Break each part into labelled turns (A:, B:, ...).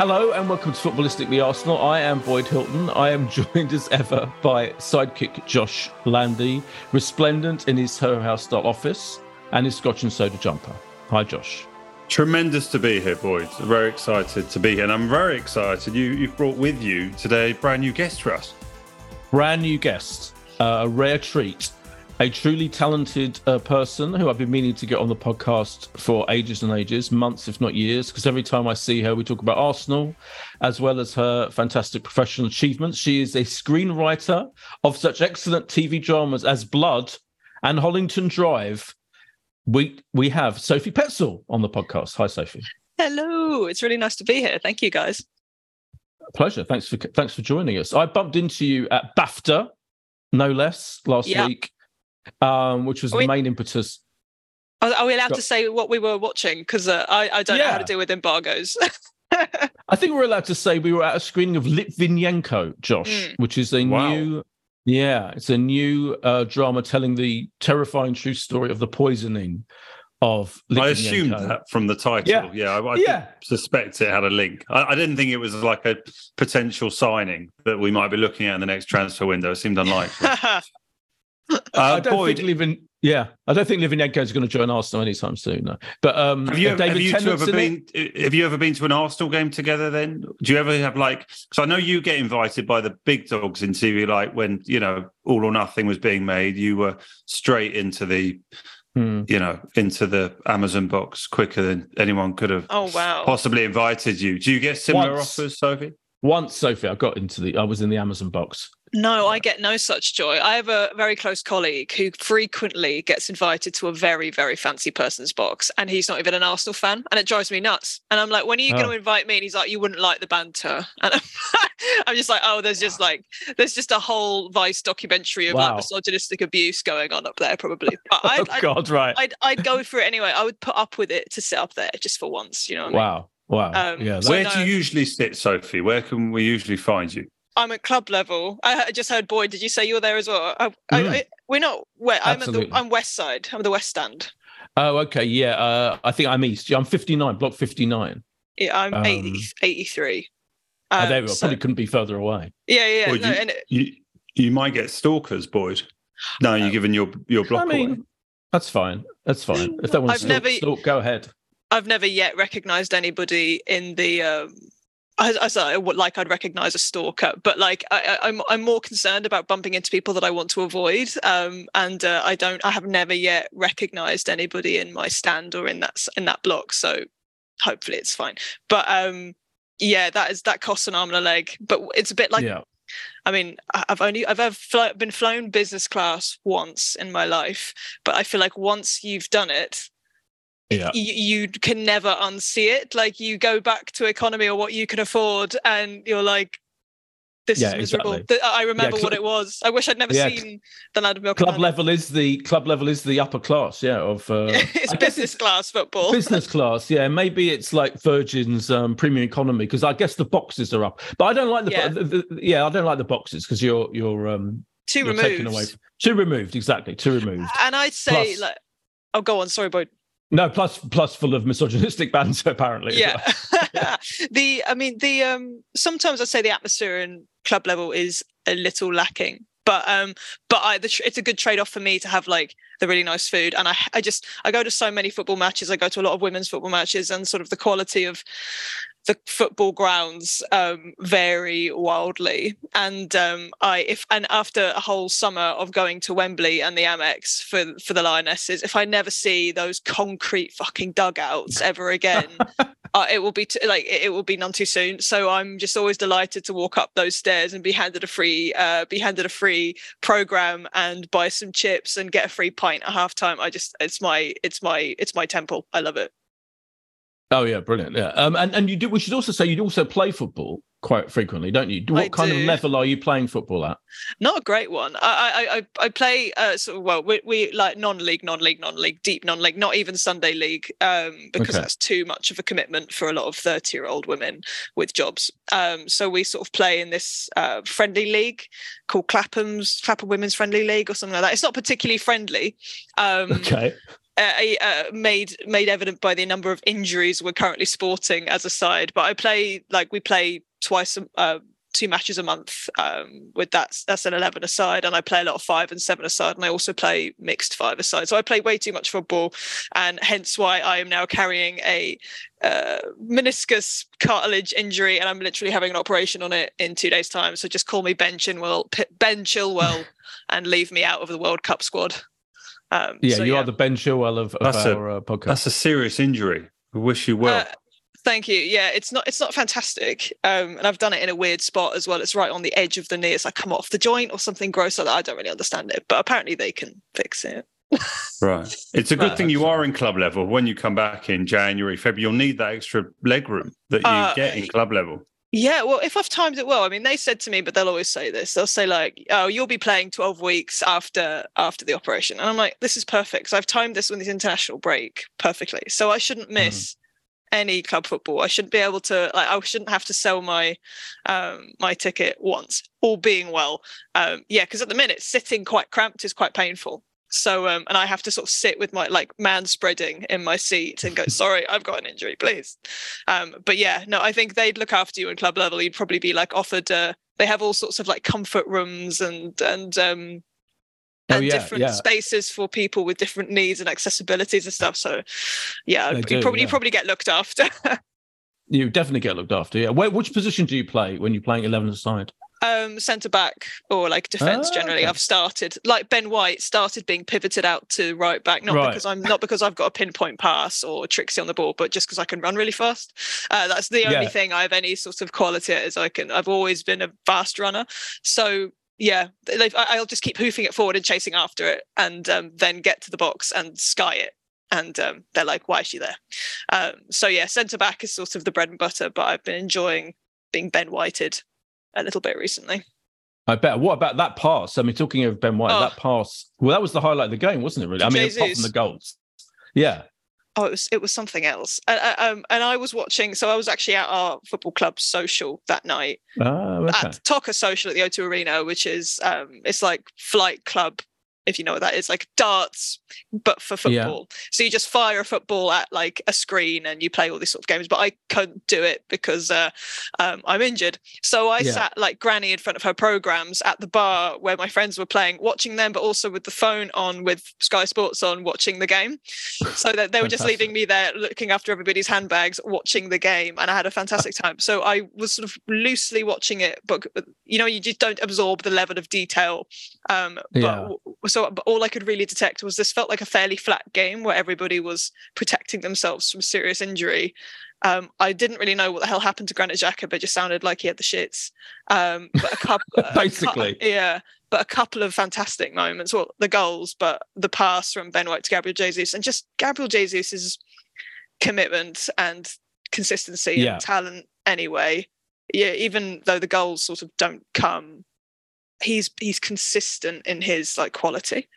A: Hello and welcome to Footballistically Arsenal. I am Boyd Hilton. I am joined as ever by sidekick Josh Landy, resplendent in his Soho House style office and his Scotch and soda jumper. Hi, Josh.
B: Tremendous to be here, Boyd. Very excited to be here, and I'm very excited. You you've brought with you today a brand new guest for us.
A: Brand new guest, uh, a rare treat, a truly talented uh, person who I've been meaning to get on the podcast for ages and ages, months if not years. Because every time I see her, we talk about Arsenal, as well as her fantastic professional achievements. She is a screenwriter of such excellent TV dramas as Blood and Hollington Drive. We we have Sophie Petzal on the podcast. Hi, Sophie.
C: Hello, it's really nice to be here. Thank you, guys.
A: Pleasure. Thanks for thanks for joining us. I bumped into you at BAFTA, no less, last
C: Yeah.
A: week, um, which was
C: Are
A: the main impetus.
C: Are, are we allowed
A: Got-
C: to say what we were watching? Because uh, I, I don't know how to deal with embargoes.
A: I think we're allowed to say we were at a screening of Litvinenko, Josh,
C: Mm.
A: which is a
B: Wow.
A: new, yeah, it's a new uh, drama telling the terrifying true story of the poisoning of Litvinenko.
B: I assumed that from the title.
A: Yeah.
B: Yeah, I, I
A: Yeah.
B: did suspect it had a link. I, I didn't think it was like a potential signing that we might be looking at in the next transfer window. It seemed unlikely.
A: I
B: Uh,
A: don't
B: Boyd,
A: think Livin, yeah, I don't think Litvinenko is going to join Arsenal anytime soon. No, but um,
B: have you,
A: uh,
B: have you two ever
A: in it.
B: been? Have you ever been to an Arsenal game together? Then do you ever have like? Because I know you get invited by the big dogs in TV. Like when you know All or Nothing was being made, you were straight into the,
A: Hmm.
B: you know, into the Amazon box quicker than anyone could have
C: oh wow.
B: possibly invited you. Do you get similar
A: Once.
B: offers, Sophie?
A: Once, Sophie, I got into the, I was in the Amazon box.
C: No, I get no such joy. I have a very close colleague who frequently gets invited to a very, very fancy person's box, and he's not even an Arsenal fan, and it drives me nuts. And I'm like, when are you going
A: Oh.
C: to invite me? And he's like, you wouldn't like the banter. And I'm, I'm just like, oh, there's just like, there's just a whole Vice documentary of like misogynistic abuse going on up there, probably. But
A: Oh
C: I'd, I'd,
A: God, right?
C: I'd, I'd go for it anyway. I would put up with it to sit up there just for once. You know what I mean?
A: Wow, wow,
C: Um,
A: yeah.
C: so
B: Where
C: no.
B: do you usually sit, Sophie? Where can we usually find you?
C: I'm at club level. I I just heard Boyd. Did you say you were there as well? I, I,
A: Mm.
C: I, we're not. Where I'm at the. I'm west side. I'm the west stand.
A: Oh, okay, yeah. Uh, I think I'm east. Yeah, I'm 59, block 59.
C: Yeah, I'm
A: Um,
C: 80, 83.
A: oh,
C: Um,
A: there we go.
C: so-
A: Probably couldn't be further away.
C: yeah, yeah.
B: Boyd,
C: no,
B: you,
C: and it-
B: you, you might get stalkers, Boyd. No, you're giving your your block
A: I mean,
B: away.
A: that's fine. That's fine. If that want to stalk,
C: never-
A: stalk, go ahead.
C: I've never yet recognised anybody in the. Um, I, I, would- like I'd recognise a stalker, but like I, I, I'm, I'm more concerned about bumping into people that I want to avoid. Um, and uh, I don't, I have never yet recognised anybody in my stand or in that in that block. So hopefully it's fine. But um, yeah, that is that costs an arm and a leg. But it's a bit like
A: yeah.
C: I mean, I've only I've ever fly, been flown business class once in my life, but I feel like once you've done it,
A: Yeah.
C: you, you can never unsee it. Like you go back to economy or what you can afford, and you're like, This
A: Yeah,
C: is miserable.
A: exactly.
C: I remember
A: cl-
C: what it was. I wish I'd never
A: Yeah,
C: seen the Land of Milk.
A: club level is the club level is the upper class, yeah. Of uh,
C: it's
A: I
C: business class football.
A: business class, yeah. Maybe it's like Virgin's um, premium economy because I guess the boxes are up, but I don't like the
C: Yeah.
A: the, the- yeah, I don't like the boxes because you're you're um
C: Two
A: you're taken
C: removes.
A: away too removed exactly too removed.
C: And I'd say
A: Plus-
C: like, oh, go on. Sorry, Boyd.
A: No, plus plus full of misogynistic banter apparently.
C: yeah
A: well.
C: the i mean the um sometimes i say the atmosphere in club level is a little lacking but um but i the, tr- it's a good trade-off for me to have like the really nice food and i i just i go to so many football matches i go to a lot of women's football matches and sort of the quality of the football grounds um, vary wildly, and um, I if and after a whole summer of going to Wembley and the Amex for for the Lionesses, if I never see those concrete fucking dugouts ever again, uh, it will be t- like it, will be none too soon. So I'm just always delighted to walk up those stairs and be handed a free uh, be handed a free program and buy some chips and get a free pint at halftime. I just it's my it's my it's my temple. I love it.
A: Oh yeah, brilliant. Yeah, um, and and you do. We should also say you also play football quite frequently, don't you? What
C: I
A: kind of level are you playing football at?
C: Not a great one. I I I, I play uh sort of well we, we like non-league, non-league, non-league, deep non-league, not even Sunday league, um because
A: Okay.
C: that's too much of a commitment for a lot of thirty-year-old women with jobs. Um, so we sort of play in this uh, friendly league called Clapham's Clapham Women's Friendly League or something like that. It's not particularly friendly. Um,
A: Okay.
C: Uh, uh, made made evident by the number of injuries we're currently sporting as a side. But I play like we play twice, uh, two matches a month. Um, with that, that's an eleven aside, and I play a lot of five and seven aside, and I also play mixed five aside. So I play way too much football, and hence why I am now carrying a uh, meniscus cartilage injury, and I'm literally having an operation on it in two days' time. So just call me Ben Chilwell, Ben Chilwell, and leave me out of the World Cup squad. Um,
A: Yeah,
C: so
A: you are the Ben Chilwell of, of
B: That's a-
A: our uh, podcast.
B: That's a serious injury. We wish you well.
C: Uh, thank you. Yeah, it's not it's not fantastic. Um, and I've done it in a weird spot as well. It's right on the edge of the knee. It's like come off the joint or something gross like that. I don't really understand it, but apparently they can fix it.
B: Right. It's a good
A: No,
B: thing you
A: that's
B: are in club level. When you come back in January, February, you'll need that extra leg room that you
C: Uh,
B: get in club level.
C: Yeah, well, if I've timed it well, I mean, they said to me, but they'll always say this. They'll say like, "Oh, you'll be playing twelve weeks after after the operation," and I'm like, "This is perfect. So I've timed this with this international break perfectly, so I shouldn't miss any club football. I shouldn't be able to like, I shouldn't have to sell my um my ticket once, all being well. Um, yeah, because at the minute, sitting quite cramped is quite painful. So um, and I have to sort of sit with my like man spreading in my seat and go, sorry, I've got an injury, please. Um, but yeah, no, I think they'd look after you in club level. You'd probably be like offered. Uh, they have all sorts of like comfort rooms and and um,
A: Oh,
C: and
A: yeah,
C: different
A: yeah.
C: spaces for people with different needs and accessibilities and stuff. So yeah, you
A: do,
C: probably you
A: yeah.
C: probably get looked after.
A: You definitely get looked after. Yeah. Where, which position do you play when you're playing eleven aside?
C: Um centre back or like defense
A: Ah,
C: generally
A: okay.
C: i've started like ben white started being pivoted out to right back not
A: Right.
C: because i'm not because i've got a pinpoint pass or tricksy on the ball but just because i can run really fast uh, that's the only
A: Yeah.
C: thing i have any sort of quality at is i can i've always been a fast runner so yeah i'll just keep hoofing it forward and chasing after it and um, then get to the box and sky it and um, they're like why is she there um, so yeah centre back is sort of the bread and butter but i've been enjoying being ben whited a little bit recently
A: I bet. What about that pass? I mean, talking of Ben White,
C: Oh.
A: that pass. Well, that was the highlight of the game, wasn't it? Really. I mean, apart from the goals. Yeah.
C: Oh, it was it was something else. Uh, uh, um, and I was watching. So I was actually at our football club social that night
A: Oh, okay.
C: at Toca Social at the O2 Arena, which is um, it's like flight club, if you know what that is, like darts, but for football. Yeah. So you just fire a football at like a screen and you play all these sort of games. But I couldn't do it because uh, um, I'm injured. So I
A: Yeah.
C: sat like granny in front of her programs at the bar where my friends were playing, watching them, but also with the phone on, with Sky Sports on, watching the game. So that they were just leaving me there, looking after everybody's handbags, watching the game, and I had a fantastic time. So I was sort of loosely watching it, but you know, you just don't absorb the level of detail. Um, but
A: Yeah.
C: So but all I could really detect was this felt like a fairly flat game where everybody was protecting themselves from serious injury. Um, I didn't really know what the hell happened to Granit Xhaka, but it just sounded like he had the shits. Um, but a couple, a cou-
A: Basically.
C: yeah. But a couple of fantastic moments. Well, the goals, but the pass from Ben White to Gabriel Jesus, and just Gabriel Jesus's commitment and consistency
A: Yeah.
C: and talent. Anyway, yeah, even though the goals sort of don't come, he's he's consistent in his like quality.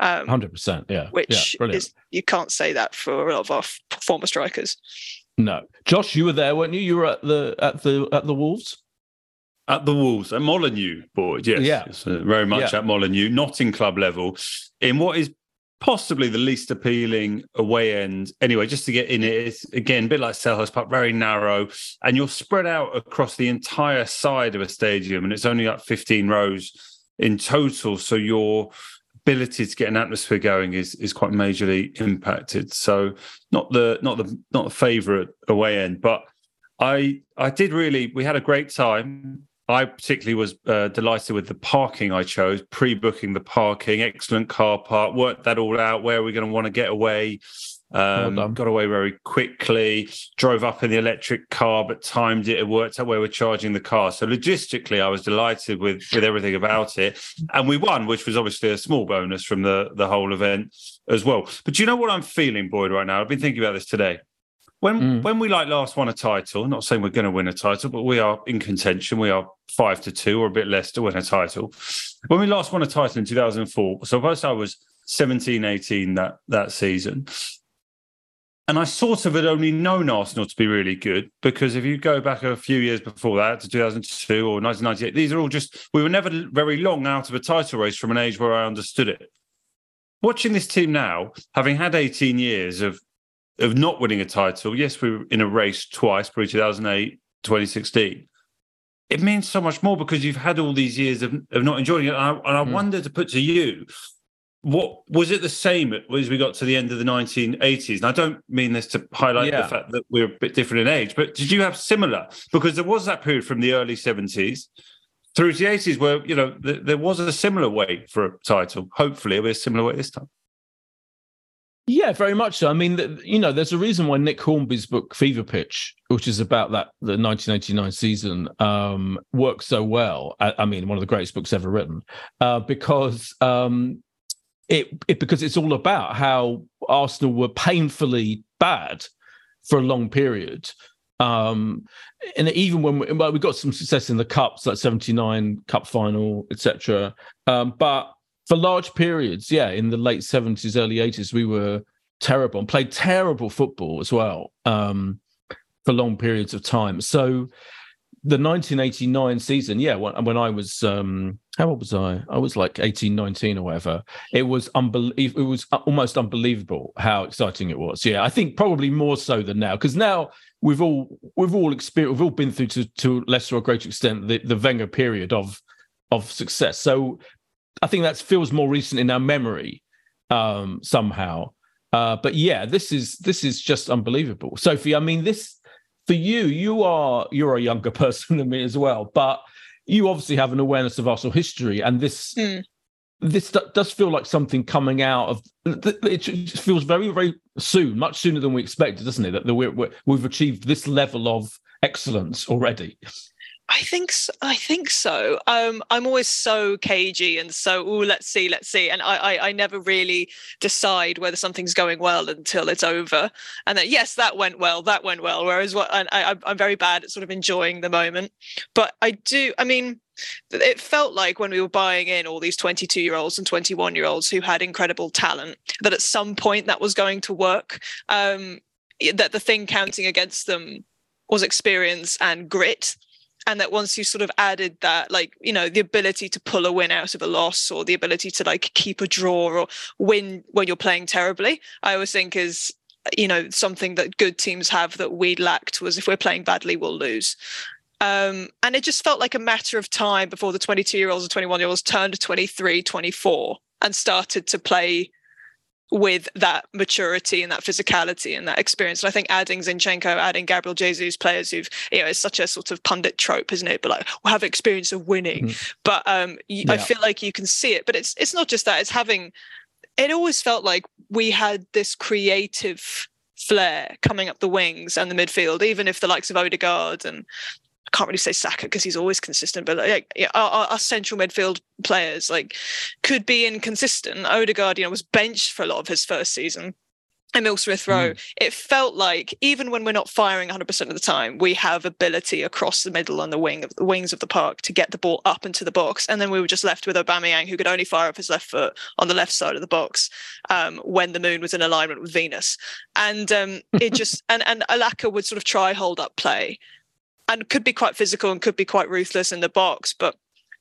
C: Um,
A: Hundred percent, yeah.
C: which
A: yeah, brilliant.
C: is you can't say that for a lot of our former strikers.
A: No, Josh, you were there, weren't you? You were at the at the at the Wolves.
B: At the Wolves, at Molyneux, board, yes,
A: Yeah.
B: It's, uh, very much
A: Yeah.
B: at Molyneux, not in club level, in what is possibly the least appealing away end. Anyway, just to get in it, it's again a bit like Selhurst Park, very narrow, and you're spread out across the entire side of a stadium, and it's only like 15 rows in total. So your ability to get an atmosphere going is is quite majorly impacted. So not the not the not the favourite away end, but I I did really we had a great time. I particularly was uh, delighted with the parking I chose, pre-booking the parking, excellent car park, worked that all out. Where are we going to want to get away? Um,
A: done.
B: got away very quickly. Drove up in the electric car, but timed it. It worked out where we're charging the car. So logistically, I was delighted with with everything about it, and we won, which was obviously a small bonus from the the whole event as well. But do you know what I'm feeling, Boyd, right now? I've been thinking about this today. When
A: Mm.
B: when we like last won a title, not saying we're going to win a title, but we are in contention. We are five to two or a bit less to win a title. When we last won a title in 2004, so first I was 17, 18 that that season. And I sort of had only known Arsenal to be really good because if you go back a few years before that to 2002 or 1998, these are all just, we were never very long out of a title race from an age where I understood it. Watching this team now, having had 18 years of of not winning a title, yes, we were in a race twice, pre 2008, 2016. It means so much more because you've had all these years of, of not enjoying it. And I, and I hmm. wonder to put to you, what was it the same as we got to the end of the 1980s? And I don't mean this to highlight
A: Yeah.
B: the fact that we're a bit different in age, but did you have similar? Because there was that period from the early 70s through to the 80s where, you know, th- there was a similar wait for a title. Hopefully it'll be a similar wait this time.
A: Yeah, very much so. I mean, you know, there's a reason why Nick Hornby's book Fever Pitch, which is about that the 1989 season, um, works so well. I, I mean, one of the greatest books ever written, uh, because um, it, it because it's all about how Arsenal were painfully bad for a long period. Um, and even when we, well, we got some success in the cups, like 79 cup final, etc. Um, but for large periods, yeah, in the late 70s, early 80s, we were terrible and played terrible football as well um, for long periods of time. So the 1989 season, yeah, when, when I was, um, how old was I? I was like 18, 19 or whatever. It was unbelievable. It was almost unbelievable how exciting it was. Yeah, I think probably more so than now because now we've all we've all experienced, we've all been through to to lesser or greater extent the, the Wenger period of of success. So I think that feels more recent in our memory um, somehow. Uh, but yeah, this is this is just unbelievable, Sophie. I mean, this for you, you are you're a younger person than me as well, but you obviously have an awareness of Arsenal history, and this
C: Mm.
A: this do- does feel like something coming out of. It just feels very very soon, much sooner than we expected, doesn't it? That that we're, we're, we've achieved this level of excellence already.
C: I think so. I think so. Um, I'm always so cagey and so, oh, let's see, let's see. And I, I, I never really decide whether something's going well until it's over. And then, yes, that went well, that went well. Whereas what and I, I'm- I'm very bad at sort of enjoying the moment. But I do, I mean, it felt like when we were buying in all these 22 year olds and 21 year olds who had incredible talent, that at some point that was going to work. Um, that the thing counting against them was experience and grit and that once you sort of added that like you know the ability to pull a win out of a loss or the ability to like keep a draw or win when you're playing terribly i always think is you know something that good teams have that we lacked was if we're playing badly we'll lose. Um, and it just felt like a matter of time before the 22 year olds and 21 year olds turned 23 24 and started to play with that maturity and that physicality and that experience. And I think adding Zinchenko, adding Gabriel Jesus, players who've, you know, it's such a sort of pundit trope, isn't it? But like, we'll have experience of winning. But um, y- I
A: Yeah.
C: feel like you can see it. But it's it's not just that. It's having. It always felt like we had this creative flair coming up the wings and the midfield, even if the likes of Odegaard and can't really say Saka because he's always consistent, but like yeah, our, our, central midfield players like could be inconsistent. Odegaard, you know, was benched for a lot of his first season, Emil Smith Rowe, it felt like even when we're not firing 100% of the time, we have ability across the middle and the wing of the wings of the park to get the ball up into the box. And then we were just left with Aubameyang, who could only fire off his left foot on the left side of the box um, when the moon was in alignment with Venus. And um, it just, and, and Alaka would sort of try hold up play and could be quite physical and could be quite ruthless in the box. But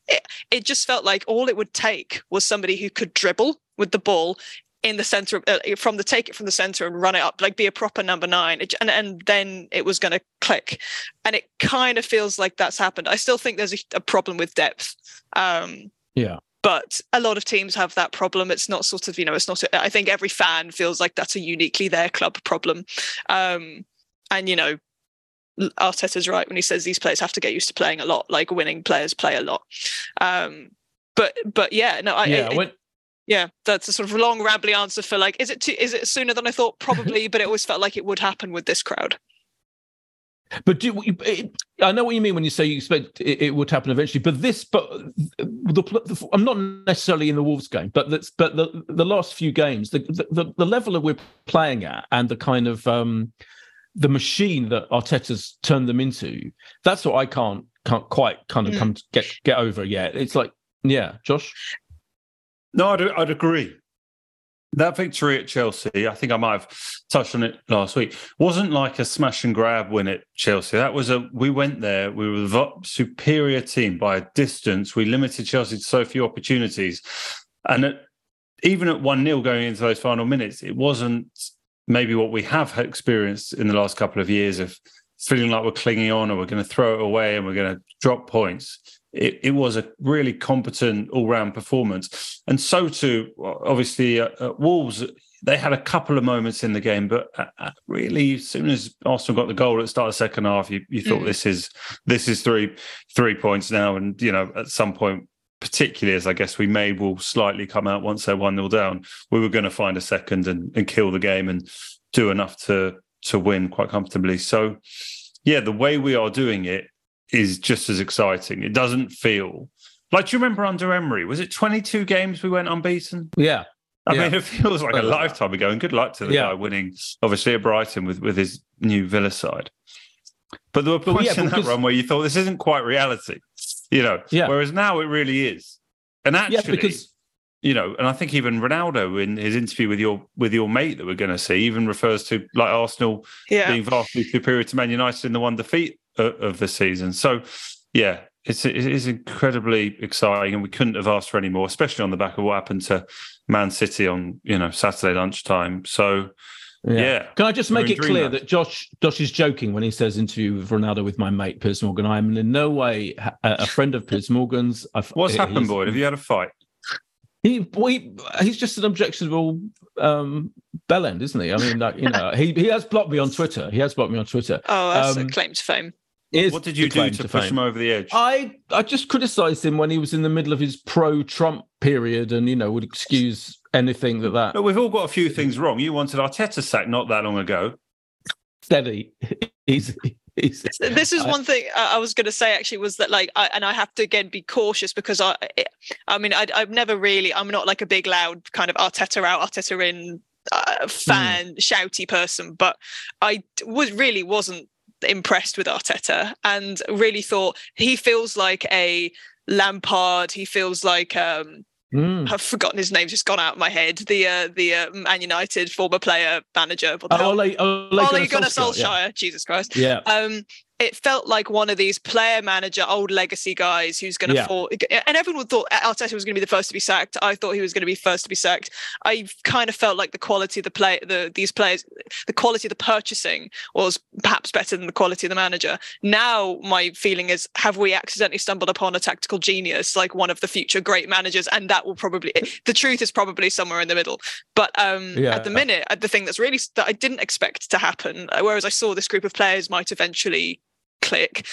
C: it, it just felt like all it would take was somebody who could dribble with the ball in the center uh, from the take it from the center and run it up like be a proper number nine. And and then it was going to click. And it kind of feels like that's happened. I still think there's a, a problem with depth um,
A: yeah.
C: but a lot of teams have that problem. It's not sort of you know it's not a, I think every fan feels like that's a uniquely their club problem. Um, and you know Arteta's right when he says these players have to get used to playing a lot like winning players play a lot um, but but yeah no I,
A: yeah
C: I,
A: when,
C: yeah, that's a sort of long, rambly answer for like, is it too, is it sooner than I thought? Probably, but it always felt like it would happen with this crowd.
A: But do it, I know what you mean when you say you expect it, it would happen eventually? But this, but the, the, I'm not necessarily in the Wolves game, but that's but the the last few games, the the, the level that we're playing at, and the kind of um the machine that Arteta's turned them into, that's what I can't can't quite kind of mm. come to get get over yet. It's like, yeah, Josh.
B: No, I'd, I'd agree. That victory at Chelsea, I think I might have touched on it last week, wasn't like a smash and grab win at Chelsea. That was a we went there, we were the superior team by a distance. We limited Chelsea to so few opportunities. And at, even at 1 0 going into those final minutes, it wasn't maybe what we have experienced in the last couple of years of feeling like we're clinging on or we're going to throw it away and we're going to drop points it, it was a really competent all-round performance. And so too, obviously, uh, uh, Wolves. They had a couple of moments in the game, but uh, uh really, as soon as Arsenal got the goal at the start of the second half, you, you thought mm. this is this is three three points now, and you know at some point particularly as I guess we may will slightly come out once they're 1 0 down, we were going to find a second and, and kill the game and do enough to to win quite comfortably. So, yeah, the way we are doing it is just as exciting. It doesn't feel like do you remember under Emery? Was it 22 games we went unbeaten?
A: Yeah.
B: I
A: yeah.
B: mean, it feels like a lifetime ago, and good luck to the yeah. guy winning, obviously at Brighton with, with his new Villa side. But there were points yeah, in that run where you thought this isn't quite reality, you know.
A: Yeah.
B: Whereas now it really is, and actually, because you know, and I think even Ronaldo in his interview with your with your mate that we're going to see even refers to like Arsenal being vastly superior to Man United in the one defeat of the season. So, yeah, it's it is incredibly exciting, and we couldn't have asked for any more, especially on the back of what happened to Man City on you know Saturday lunchtime. So. Yeah. yeah.
A: Can I just make it clear that Josh Josh is joking when he says interview with Ronaldo with my mate Piers Morgan? I am in no way a friend of Piers Morgan's.
B: I've, What's happened, Boyd? Have you had a fight?
A: He, he he's just an objectionable um, bellend, isn't he? I mean, like, you know, he he has blocked me on Twitter. He has blocked me on Twitter.
C: Oh, that's um, a claim to fame
B: what did you do to, to push fame. him over the edge?
A: I I just criticised him when he was in the middle of his pro-Trump period, and you know would excuse anything that that.
B: But we've all got a few things wrong. You wanted Arteta sacked not that long ago.
A: Steady, he's.
C: This is one thing I was going to say actually was that like I, and I have to again be cautious because I I mean I, I've never really I'm not like a big loud kind of Arteta out Arteta in uh, fan mm. shouty person but I was really wasn't impressed with Arteta and really thought he feels like a Lampard. He feels like um, Mm. I've forgotten his name; just gone out of my head. The uh, the uh, Man United former player manager.
A: What the Ole, Ole, Ole
C: Gunnar Solskjaer. Yeah. Jesus Christ.
A: Yeah.
C: Um, it felt like one of these player manager, old legacy guys who's going to yeah. fall. And everyone thought uh, Arteta was going to be the first to be sacked. I thought he was going to be first to be sacked. I kind of felt like the quality of the play, the these players, the quality of the purchasing was perhaps better than the quality of the manager. Now my feeling is, have we accidentally stumbled upon a tactical genius like one of the future great managers? And that will probably the truth is probably somewhere in the middle. But um, yeah. at the minute, uh, the thing that's really that I didn't expect to happen, uh, whereas I saw this group of players might eventually click.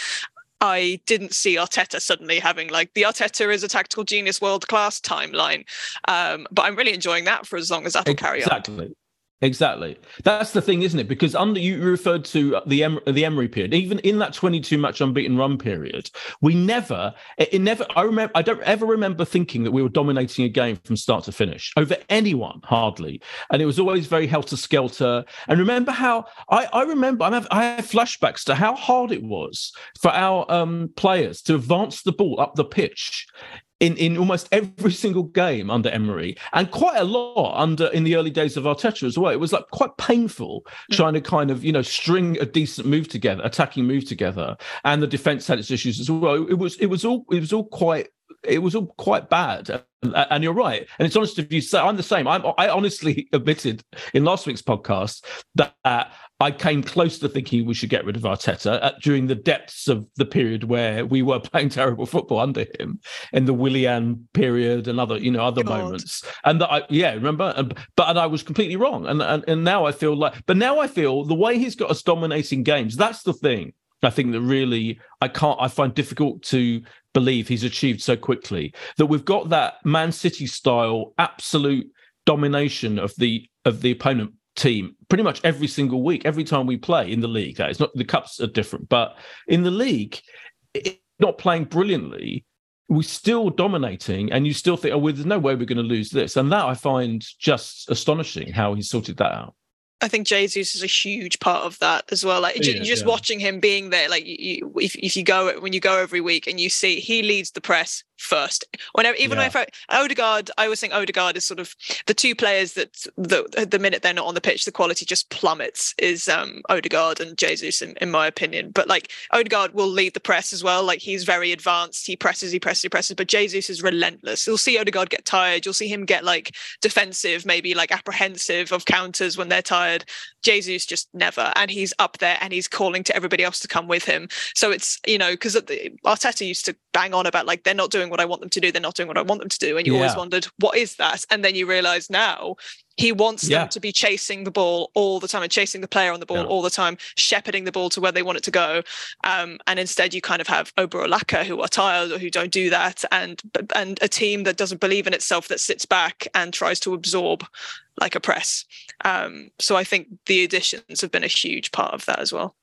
C: I didn't see Arteta suddenly having like the Arteta is a tactical genius world class timeline. Um, but I'm really enjoying that for as long as that'll carry
A: on. Exactly. That's the thing, isn't it? Because under you referred to the em- the Emery period, even in that 22 match unbeaten run period, we never, it, it, never. I remember, I don't ever remember thinking that we were dominating a game from start to finish over anyone, hardly. And it was always very helter skelter. And remember how I, I remember I have, I have flashbacks to how hard it was for our um, players to advance the ball up the pitch in, in almost every single game under Emery, and quite a lot under in the early days of Arteta as well. It was like quite painful mm. trying to kind of you know string a decent move together, attacking move together, and the defense had its issues as well. It was it was all it was all quite it was all quite bad. And you're right. And it's honest if you say I'm the same. I'm, I honestly admitted in last week's podcast that uh, I came close to thinking we should get rid of Arteta at, during the depths of the period where we were playing terrible football under him, in the Willian period and other, you know, other God. moments. And that I, yeah, remember, and, but and I was completely wrong. And, and and now I feel like, but now I feel the way he's got us dominating games. That's the thing. I think that really I can't. I find difficult to believe he's achieved so quickly that we've got that Man City style absolute domination of the of the opponent team pretty much every single week, every time we play in the league. That is not the cups are different, but in the league, it, not playing brilliantly, we're still dominating, and you still think, oh, well, there's no way we're going to lose this. And that I find just astonishing how he sorted that out.
C: I think Jesus is a huge part of that as well. Like yeah, just yeah. watching him being there, like you, if if you go when you go every week and you see he leads the press first. Whenever, even yeah. if I, Odegaard, I always think Odegaard is sort of the two players that the the minute they're not on the pitch, the quality just plummets. Is um Odegaard and Jesus, in, in my opinion. But like Odegaard will lead the press as well. Like he's very advanced. He presses, he presses, he presses. But Jesus is relentless. You'll see Odegaard get tired. You'll see him get like defensive, maybe like apprehensive of counters when they're tired. Jesus just never, and he's up there and he's calling to everybody else to come with him. So it's you know because Arteta used to bang on about like they're not doing what I want them to do, they're not doing what I want them to do. And you yeah. always wondered, what is that? And then you realize now he wants yeah. them to be chasing the ball all the time and chasing the player on the ball yeah. all the time, shepherding the ball to where they want it to go. Um, and instead, you kind of have Oba or Laka who are tired or who don't do that, and and a team that doesn't believe in itself that sits back and tries to absorb like a press. Um, so I think the additions have been a huge part of that as well.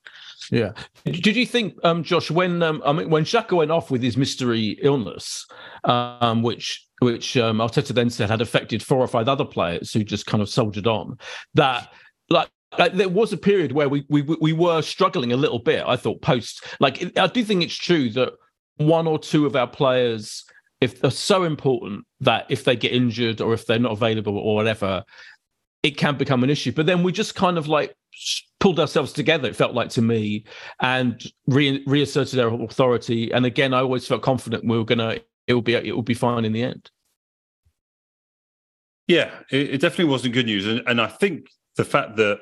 A: Yeah. Did you think, um, Josh, when um, I mean, when Xhaka went off with his mystery illness, um, which which um, Arteta then said had affected four or five other players who just kind of soldiered on, that like like there was a period where we we we were struggling a little bit. I thought post like I do think it's true that one or two of our players, if they're so important that if they get injured or if they're not available or whatever, it can become an issue. But then we just kind of like pulled ourselves together. It felt like to me, and re- reasserted our authority. And again, I always felt confident we were gonna. It will be. It will be fine in the end.
B: Yeah, it, it definitely wasn't good news, and, and I think the fact that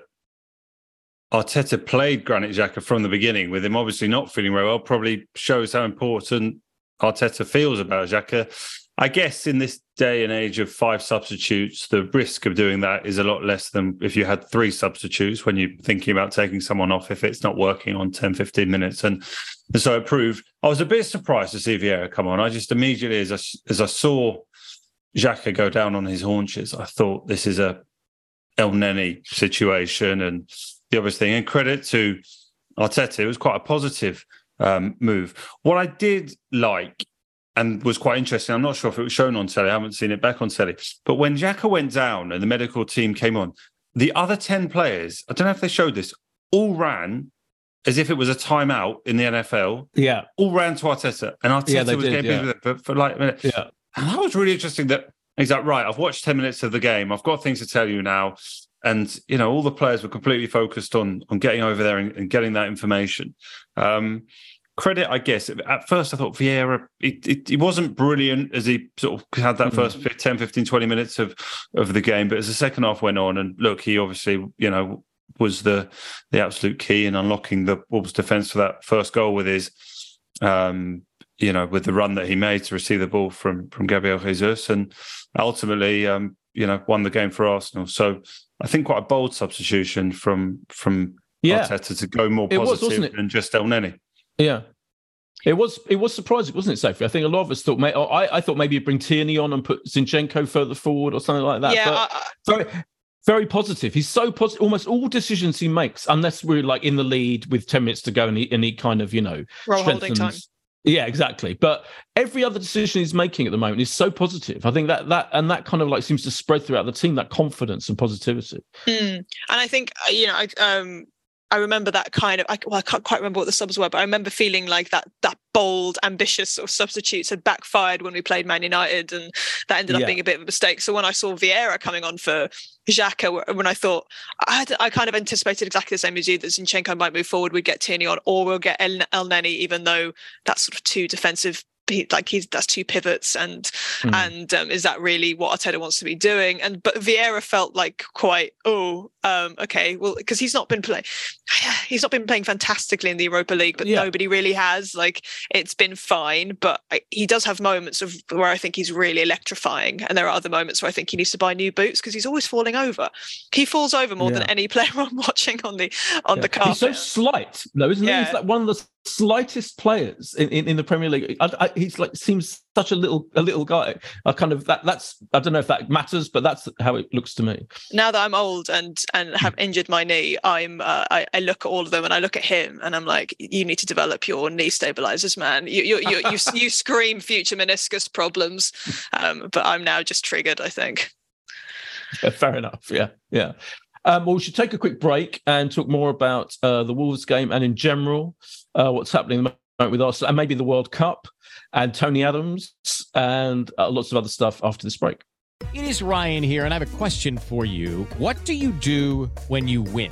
B: Arteta played Granit Xhaka from the beginning, with him obviously not feeling very well, probably shows how important Arteta feels about Xhaka. I guess in this day and age of five substitutes, the risk of doing that is a lot less than if you had three substitutes when you're thinking about taking someone off if it's not working on 10, 15 minutes. And, and so it proved, I was a bit surprised to see Vieira come on. I just immediately, as I, as I saw Xhaka go down on his haunches, I thought this is a El Elneny situation and the obvious thing. And credit to Arteta, it was quite a positive um, move. What I did like and was quite interesting. I'm not sure if it was shown on telly. I haven't seen it back on telly. But when Xhaka went down and the medical team came on, the other 10 players, I don't know if they showed this, all ran as if it was a timeout in the NFL.
A: Yeah.
B: All ran to Arteta. And Arteta yeah, was did, getting yeah. for, for like a minute.
A: Yeah.
B: And that was really interesting that he's like, right, I've watched 10 minutes of the game. I've got things to tell you now. And, you know, all the players were completely focused on on getting over there and, and getting that information. Um, credit, I guess. At first, I thought Vieira, it, it, it, wasn't brilliant as he sort of had that first mm. 10, 15, 20 minutes of, of the game. But as the second half went on, and look, he obviously, you know, was the the absolute key in unlocking the Wolves defence for that first goal with his, um, you know, with the run that he made to receive the ball from from Gabriel Jesus, and ultimately, um, you know, won the game for Arsenal. So I think quite a bold substitution from from yeah. Arteta to go more positive was, than just Elneny.
A: Yeah. It was it was surprising, wasn't it, Sophie? I think a lot of us thought, I, I thought maybe you'd bring Tierney on and put Zinchenko further forward or something like that.
C: Yeah,
A: but, I, very positive. He's so positive. Almost all decisions he makes, unless we're like in the lead with ten minutes to go, and he and he kind of you know
C: time.
A: Yeah, exactly. But every other decision he's making at the moment is so positive. I think that that and that kind of like seems to spread throughout the team that confidence and positivity.
C: Mm. And I think uh, you know, I, um, I remember that kind of. I, well, I can't quite remember what the subs were, but I remember feeling like that that bold, ambitious sort of substitutes had backfired when we played Man United, and that ended up
A: Yeah.
C: being a bit of a mistake. So when I saw Vieira coming on for Xhaka, when I thought I had, I kind of anticipated exactly the same as you that Zinchenko might move forward, we'd get Tierney on, or we'll get El, Elneny, even though that's sort of too defensive. he- Like he's that's two pivots, and
A: Hmm.
C: and um, is that really what Arteta wants to be doing? And but Vieira felt like quite oh um, okay well because he's not been playing he's not been playing fantastically in the Europa League, but
A: Yeah.
C: nobody really has. Like it's been fine, but I, he does have moments of where I think he's really electrifying, and there are other moments where I think he needs to buy new boots because he's always falling over. He falls over more than any player I'm watching on the on the
A: Yeah.
C: carpet.
A: He's so slight, though, isn't he? He's like one of the slightest players in, in, in the Premier League. I, I, he's like seems such a little a little guy. I kind of that that's I don't know if that matters, but that's how it looks to me.
C: now that I'm old and and have injured my knee, I'm uh, I, I look at all of them and I look at him and I'm like, you need to develop your knee stabilizers, man. You you you you, you scream future meniscus problems, um, but I'm now just triggered. I think.
A: Yeah, fair enough. Yeah, yeah. Um, well, we should take a quick break and talk more about uh, the Wolves game and in general uh, what's happening at the moment with us and maybe the World Cup and Tony Adams and uh, lots of other stuff after this break.
D: It is Ryan here, and I have a question for you. What do you do when you win?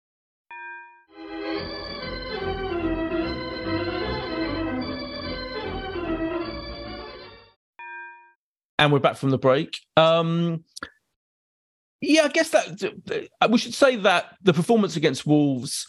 A: And we're back from the break. Um, yeah, I guess that we should say that the performance against Wolves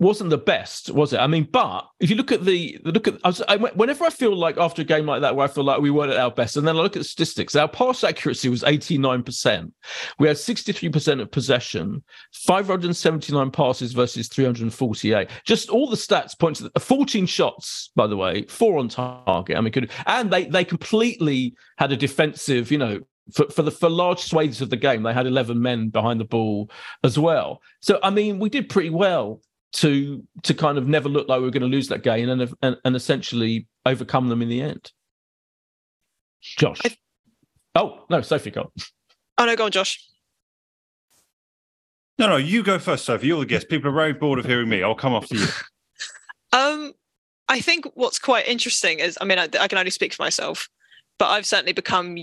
A: wasn't the best, was it? I mean, but if you look at the the look at, I was, I, whenever I feel like after a game like that, where I feel like we weren't at our best, and then I look at the statistics, our pass accuracy was eighty nine percent. We had sixty three percent of possession, five hundred seventy nine passes versus three hundred forty eight. Just all the stats point to the, uh, fourteen shots, by the way, four on target. I mean, could and they they completely had a defensive, you know, for, for the for large swathes of the game, they had eleven men behind the ball as well. So I mean, we did pretty well to to kind of never look like we were going to lose that game and and, and essentially overcome them in the end. Josh. oh no, Sophie, go.
C: Oh no, go on, Josh.
B: No, no, you go first, Sophie. You're the guest. People are very bored of hearing me. I'll come after you.
C: Um, I think what's quite interesting is, I mean, I, I can only speak for myself, but I've certainly become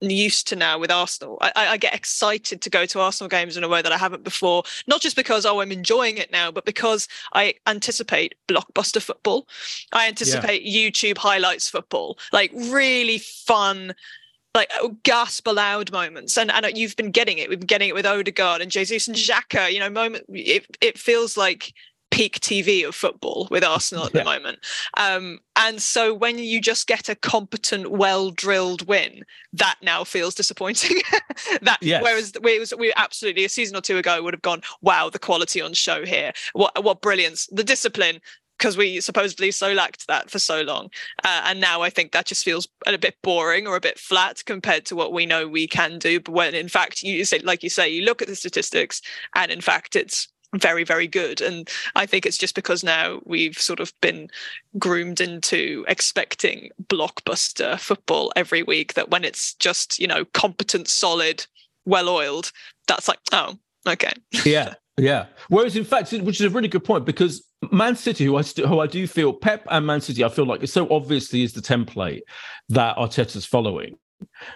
C: used to now with Arsenal. I, I get excited to go to Arsenal games in a way that I haven't before, not just because oh I'm enjoying it now, but because I anticipate blockbuster football. I anticipate YouTube highlights football, like really fun. Like oh, gasp aloud moments, and and you've been getting it. We've been getting it with Odegaard and Jesus and mm. Xhaka. You know, moment. It it feels like peak TV of football with Arsenal at the moment. Um, and so when you just get a competent, well drilled win, that now feels disappointing. that
A: Yes.
C: whereas we was we absolutely a season or two ago would have gone, wow, the quality on show here. What what brilliance. The discipline. Because we supposedly so lacked that for so long, uh, and now I think that just feels a bit boring or a bit flat compared to what we know we can do. But when in fact you say, like you say, you look at the statistics, and in fact it's very very good and i think it's just because now we've sort of been groomed into expecting blockbuster football every week that when it's just you know competent solid well oiled that's like oh okay
A: yeah, yeah. Whereas, in fact, which is a really good point because Man City, who I st- who I do feel Pep and Man City, I feel like it so obviously is the template that Arteta's following.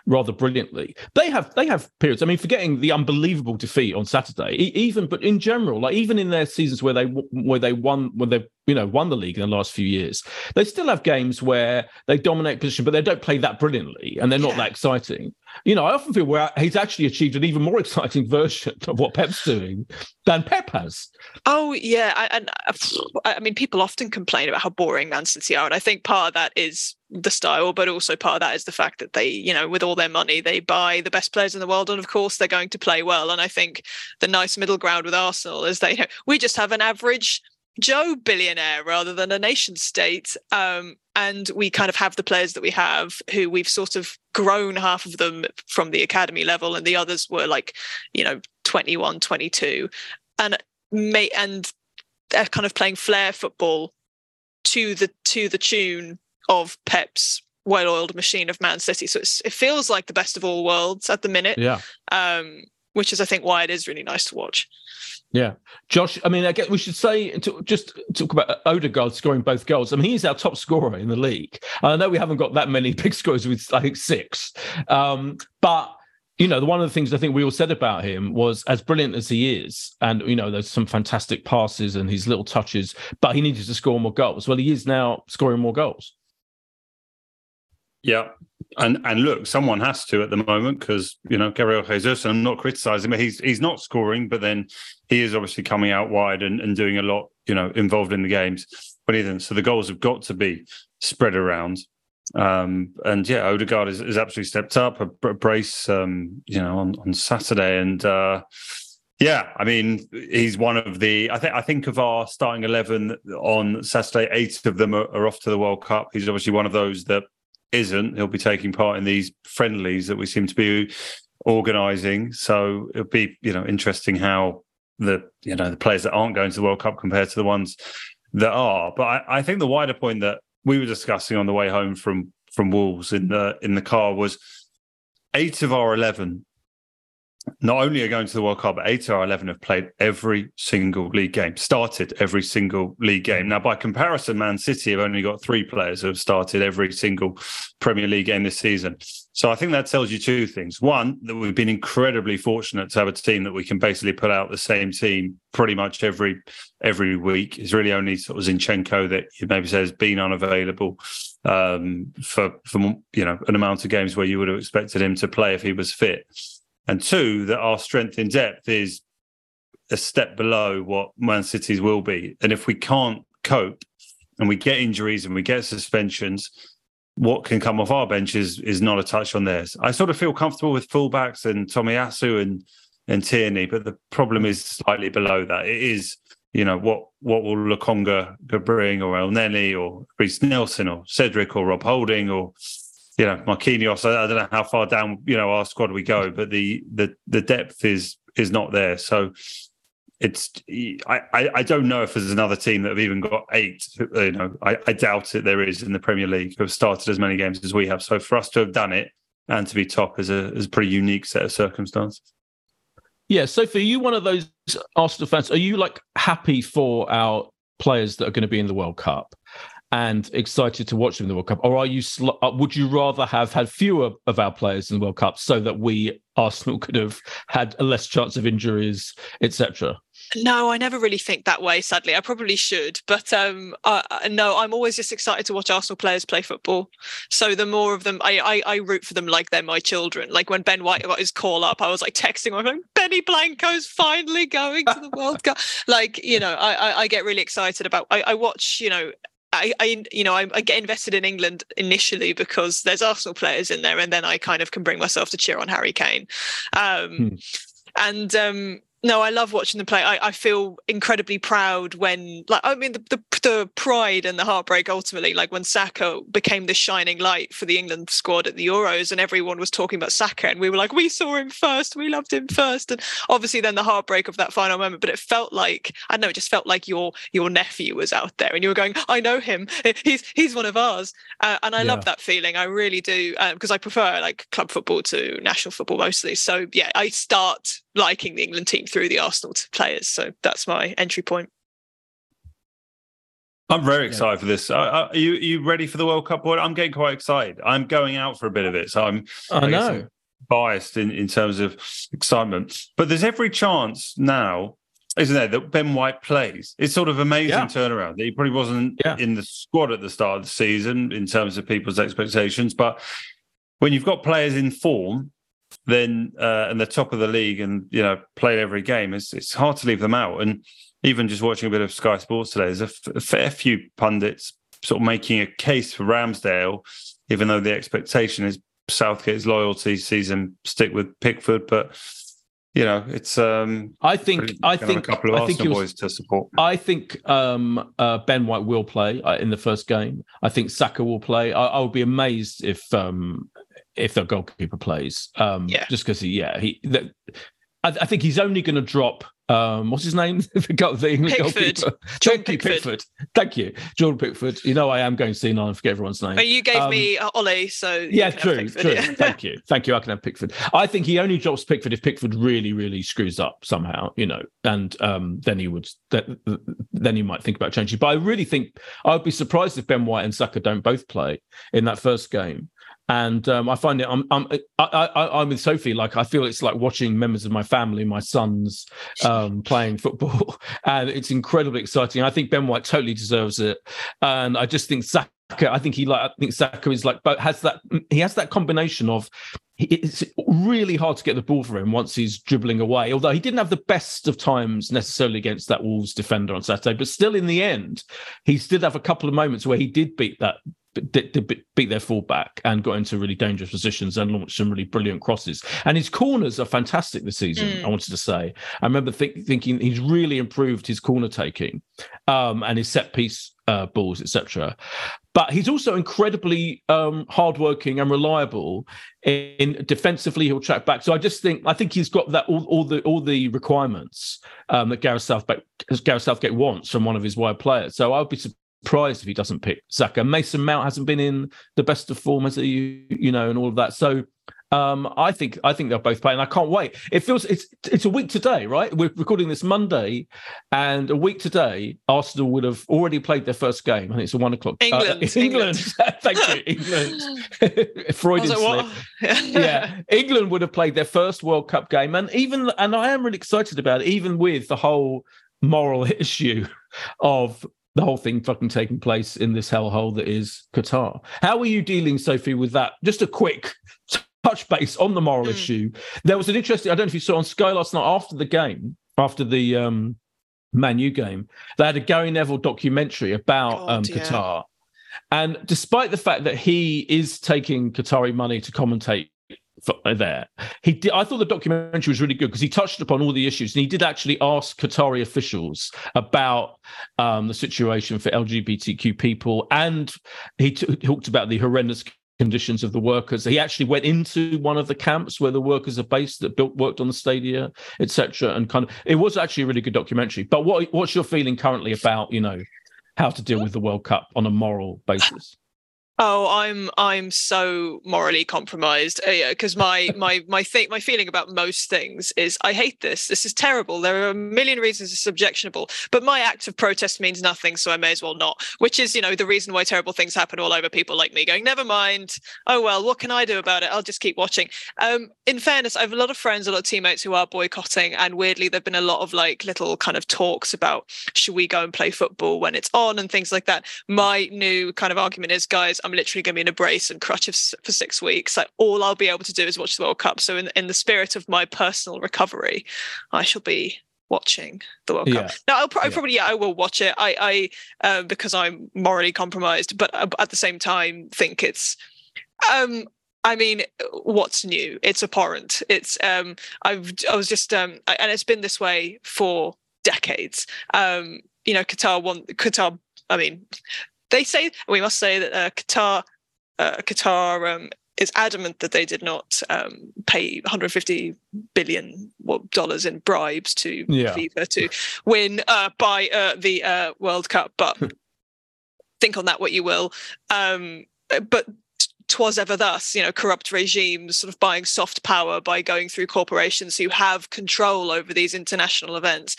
A: Rather brilliantly. They have they have periods. I mean, forgetting the unbelievable defeat on Saturday, even but in general, like even in their seasons where they where they won when they you know won the league in the last few years, they still have games where they dominate position, but they don't play that brilliantly and they're not yeah. that exciting. You know, I often feel where he's actually achieved an even more exciting version of what Pep's doing than Pep has.
C: Oh yeah, and I, I mean, people often complain about how boring Man City are, and I think part of that is the style, but also part of that is the fact that they, you know, with all their money, they buy the best players in the world, and of course they're going to play well. And I think the nice middle ground with Arsenal is they we just have an average Joe billionaire rather than a nation state. Um, and we kind of have the players that we have who we've sort of grown half of them from the academy level and the others were like, you know, 21, 22. And may and they're kind of playing flair football to the to the tune of Pep's well-oiled machine of Man City. So it feels like the best of all worlds at the minute.
A: Yeah.
C: Um, which is, I think, why it is really nice to watch.
A: Yeah, Josh. I mean, I guess we should say to, just talk about Odegaard scoring both goals. I mean, he's our top scorer in the league. I know we haven't got that many big scores with I think six, um, but you know, one of the things I think we all said about him was as brilliant as he is, and you know, there's some fantastic passes and his little touches, but he needed to score more goals. Well, he is now scoring more goals.
B: Yeah, and and look, someone has to at the moment because you know Gabriel Jesus. I'm not criticizing, but he's he's not scoring, but then he is obviously coming out wide and, and doing a lot, you know, involved in the games. But even so, the goals have got to be spread around. Um, and yeah, Odegaard has, has absolutely stepped up a, a brace, um, you know, on, on Saturday, and uh, yeah, I mean, he's one of the. I think I think of our starting eleven on Saturday. Eight of them are, are off to the World Cup. He's obviously one of those that isn't, he'll be taking part in these friendlies that we seem to be organising. So it'll be, you know, interesting how the you know the players that aren't going to the World Cup compared to the ones that are. But I, I think the wider point that we were discussing on the way home from from Wolves in the in the car was eight of our eleven not only are going to the World Cup, but eight our 11 have played every single league game, started every single league game. Now, by comparison, Man City have only got three players who have started every single Premier League game this season. So I think that tells you two things. One, that we've been incredibly fortunate to have a team that we can basically put out the same team pretty much every every week. It's really only sort of Zinchenko that you maybe says been unavailable um, for, for, you know, an amount of games where you would have expected him to play if he was fit and two that our strength in depth is a step below what Man City's will be. And if we can't cope and we get injuries and we get suspensions, what can come off our bench is, not a touch on theirs. I sort of feel comfortable with fullbacks and Tomiyasu and and Tierney, but the problem is slightly below that. It is, you know, what what will Lokonga bring or Elneny or Reiss Nelson or Cedric or Rob Holding or you know, Marquinhos. I, I don't know how far down you know our squad we go, but the the the depth is is not there. So it's I, I don't know if there's another team that have even got eight. You know, I, I doubt it. There is in the Premier League who have started as many games as we have. So for us to have done it and to be top is a is a pretty unique set of circumstances.
A: Yeah, Sophie, are you one of those Arsenal fans? Are you like happy for our players that are going to be in the World Cup? And excited to watch them in the World Cup? Or are you? Sl- uh, would you rather have had fewer of our players in the World Cup so that we Arsenal could have had a less chance of injuries, etc.?
C: No, I never really think that way. Sadly, I probably should, but um, uh, no, I'm always just excited to watch Arsenal players play football. So the more of them, I, I, I root for them like they're my children. Like when Ben White got his call up, I was like texting him, like, Benny Blanco's finally going to the World Cup. Like you know, I, I, I get really excited about. I, I watch you know I, I, you know, I, I, get invested in England initially because there's Arsenal players in there, and then I kind of can bring myself to cheer on Harry Kane. Um, hmm. And um, no, I love watching them play. I, I feel incredibly proud when, like, I mean, the, the, the pride and the heartbreak ultimately, like when Saka became the shining light for the England squad at the Euros, and everyone was talking about Saka, and we were like, we saw him first, we loved him first, and obviously then the heartbreak of that final moment. But it felt like I don't know, it just felt like your your nephew was out there, and you were going, I know him, he's he's one of ours, uh, and I yeah. love that feeling. I really do because um, I prefer like club football to national football mostly. So yeah, I start liking the England team through the Arsenal players. So that's my entry point.
B: I'm very excited for this. Uh, uh, are you are you ready for the World Cup? Boy? I'm getting quite excited. I'm going out for a bit of it, so I'm.
A: I
B: guess
A: know.
B: I'm biased in, in terms of excitement, but there's every chance now, isn't there, that Ben White plays? It's sort of amazing
A: Yeah.
B: turnaround. He probably wasn't
A: Yeah.
B: in the squad at the start of the season in terms of people's expectations, but when you've got players in form, then uh, and the top of the league, and you know played every game, it's it's hard to leave them out. And even just watching a bit of Sky Sports today, there's a, f- a fair few pundits sort of making a case for Ramsdale, even though the expectation is Southgate's loyalty sees him stick with Pickford, but you know it's. um
A: I think. I think.
B: a couple of
A: I think
B: Arsenal
A: you'll-
B: boys to support.
A: I think um, uh, Ben White will play uh, in the first game. I think Saka will play. I, I would be amazed if um, if the goalkeeper plays. Um,
C: Yeah.
A: Just because, he, yeah, he. The, I, I think he's only going to drop. Um, what's his name? the goal- the England
C: Pickford.
A: goalkeeper.
C: Jordan
A: Thank you,
C: Pickford.
A: Thank you, Jordan Pickford. You know I am going senile and forget everyone's name.
C: But you gave
A: Um,
C: me uh, Ollie, so
A: yeah, true,
C: Pickford,
A: true.
C: yeah.
A: Thank you, thank you. I can have Pickford. I think he only drops Pickford if Pickford really, really screws up somehow, you know, and um, then he would, then, then he might think about changing. But I really think I would be surprised if Ben White and Saka don't both play in that first game. And um, I find it. I'm. I'm. I, I, I'm with Sophie. Like I feel it's like watching members of my family, my sons, um, playing football, and it's incredibly exciting. I think Ben White totally deserves it, and I just think Saka. I think he like. I think Saka is like, but has that. He has that combination of. It's really hard to get the ball for him once he's dribbling away. Although he didn't have the best of times necessarily against that Wolves defender on Saturday, but still in the end, he did have a couple of moments where he did beat that did, beat their fullback and got into really dangerous positions and launched some really brilliant crosses. And his corners are fantastic this season.
C: Mm.
A: I wanted to say, I remember think, thinking he's really improved his corner taking um, and his set piece uh, balls, etc. But he's also incredibly um, hardworking and reliable. In defensively, he'll track back. So I just think I think he's got that all, all the all the requirements um, that Gareth Southgate Gareth Southgate wants from one of his wide players. So I would be surprised if he doesn't pick Saka. Mason Mount hasn't been in the best of form, as he? You know, and all of that. So um, I think I think they'll both play, and I can't wait. It feels it's it's a week today, right? We're recording this Monday, and a week today, Arsenal would have already played their first game. I think it's a one o'clock. Uh,
C: England,
A: England. Thank you, England. Freudian
C: like,
A: slip yeah, England would have played their first World Cup game, and even and I am really excited about it, even with the whole moral issue of the whole thing fucking taking place in this hellhole that is Qatar. How are you dealing, Sophie, with that? Just a quick touch base on the moral
C: Mm.
A: issue. There was an interesting. I don't know if you saw on Sky last night after the game, after the um, Man U game, they had a Gary Neville documentary about
C: God,
A: um,
C: yeah.
A: Qatar. And despite the fact that he is taking Qatari money to commentate there, he did, I thought the documentary was really good because he touched upon all the issues and he did actually ask Qatari officials about um, the situation for LGBTQ people, and he t- talked about the horrendous conditions of the workers. He actually went into one of the camps where the workers are based that built worked on the stadia, etc. And kind of it was actually a really good documentary. But what what's your feeling currently about you know how to deal with the World Cup on a moral basis?
C: Oh, I'm I'm so morally compromised. Uh, yeah, because my my my thing my feeling about most things is I hate this. This is terrible. There are a million reasons it's objectionable, but my act of protest means nothing, so I may as well not. Which is, you know, the reason why terrible things happen all over people like me going, never mind. Oh well, what can I do about it? I'll just keep watching. Um, in fairness, I have a lot of friends, a lot of teammates who are boycotting, and weirdly, there've been a lot of like little kind of talks about should we go and play football when it's on and things like that. My new kind of argument is, guys, I'm literally going to be in a brace and crutches for six weeks. Like all I'll be able to do is watch the World Cup. So in in the spirit of my personal recovery, I shall be watching the World Cup.
A: Yeah.
C: Now, I'll pro-
A: Yeah.
C: probably yeah, I will watch it. I I uh, because I'm morally compromised, but uh, at the same time think it's um I mean, what's new? It's abhorrent. It's um I've I was just um I- and it's been this way for decades. Um you know, Qatar won Qatar I mean, they say we must say that uh, Qatar uh, Qatar um is adamant that they did not um, pay 150 billion dollars in bribes to
A: Yeah.
C: FIFA to win uh, by uh, the uh, World Cup. But think on that what you will. Um, but twas ever thus, you know, corrupt regimes sort of buying soft power by going through corporations who have control over these international events.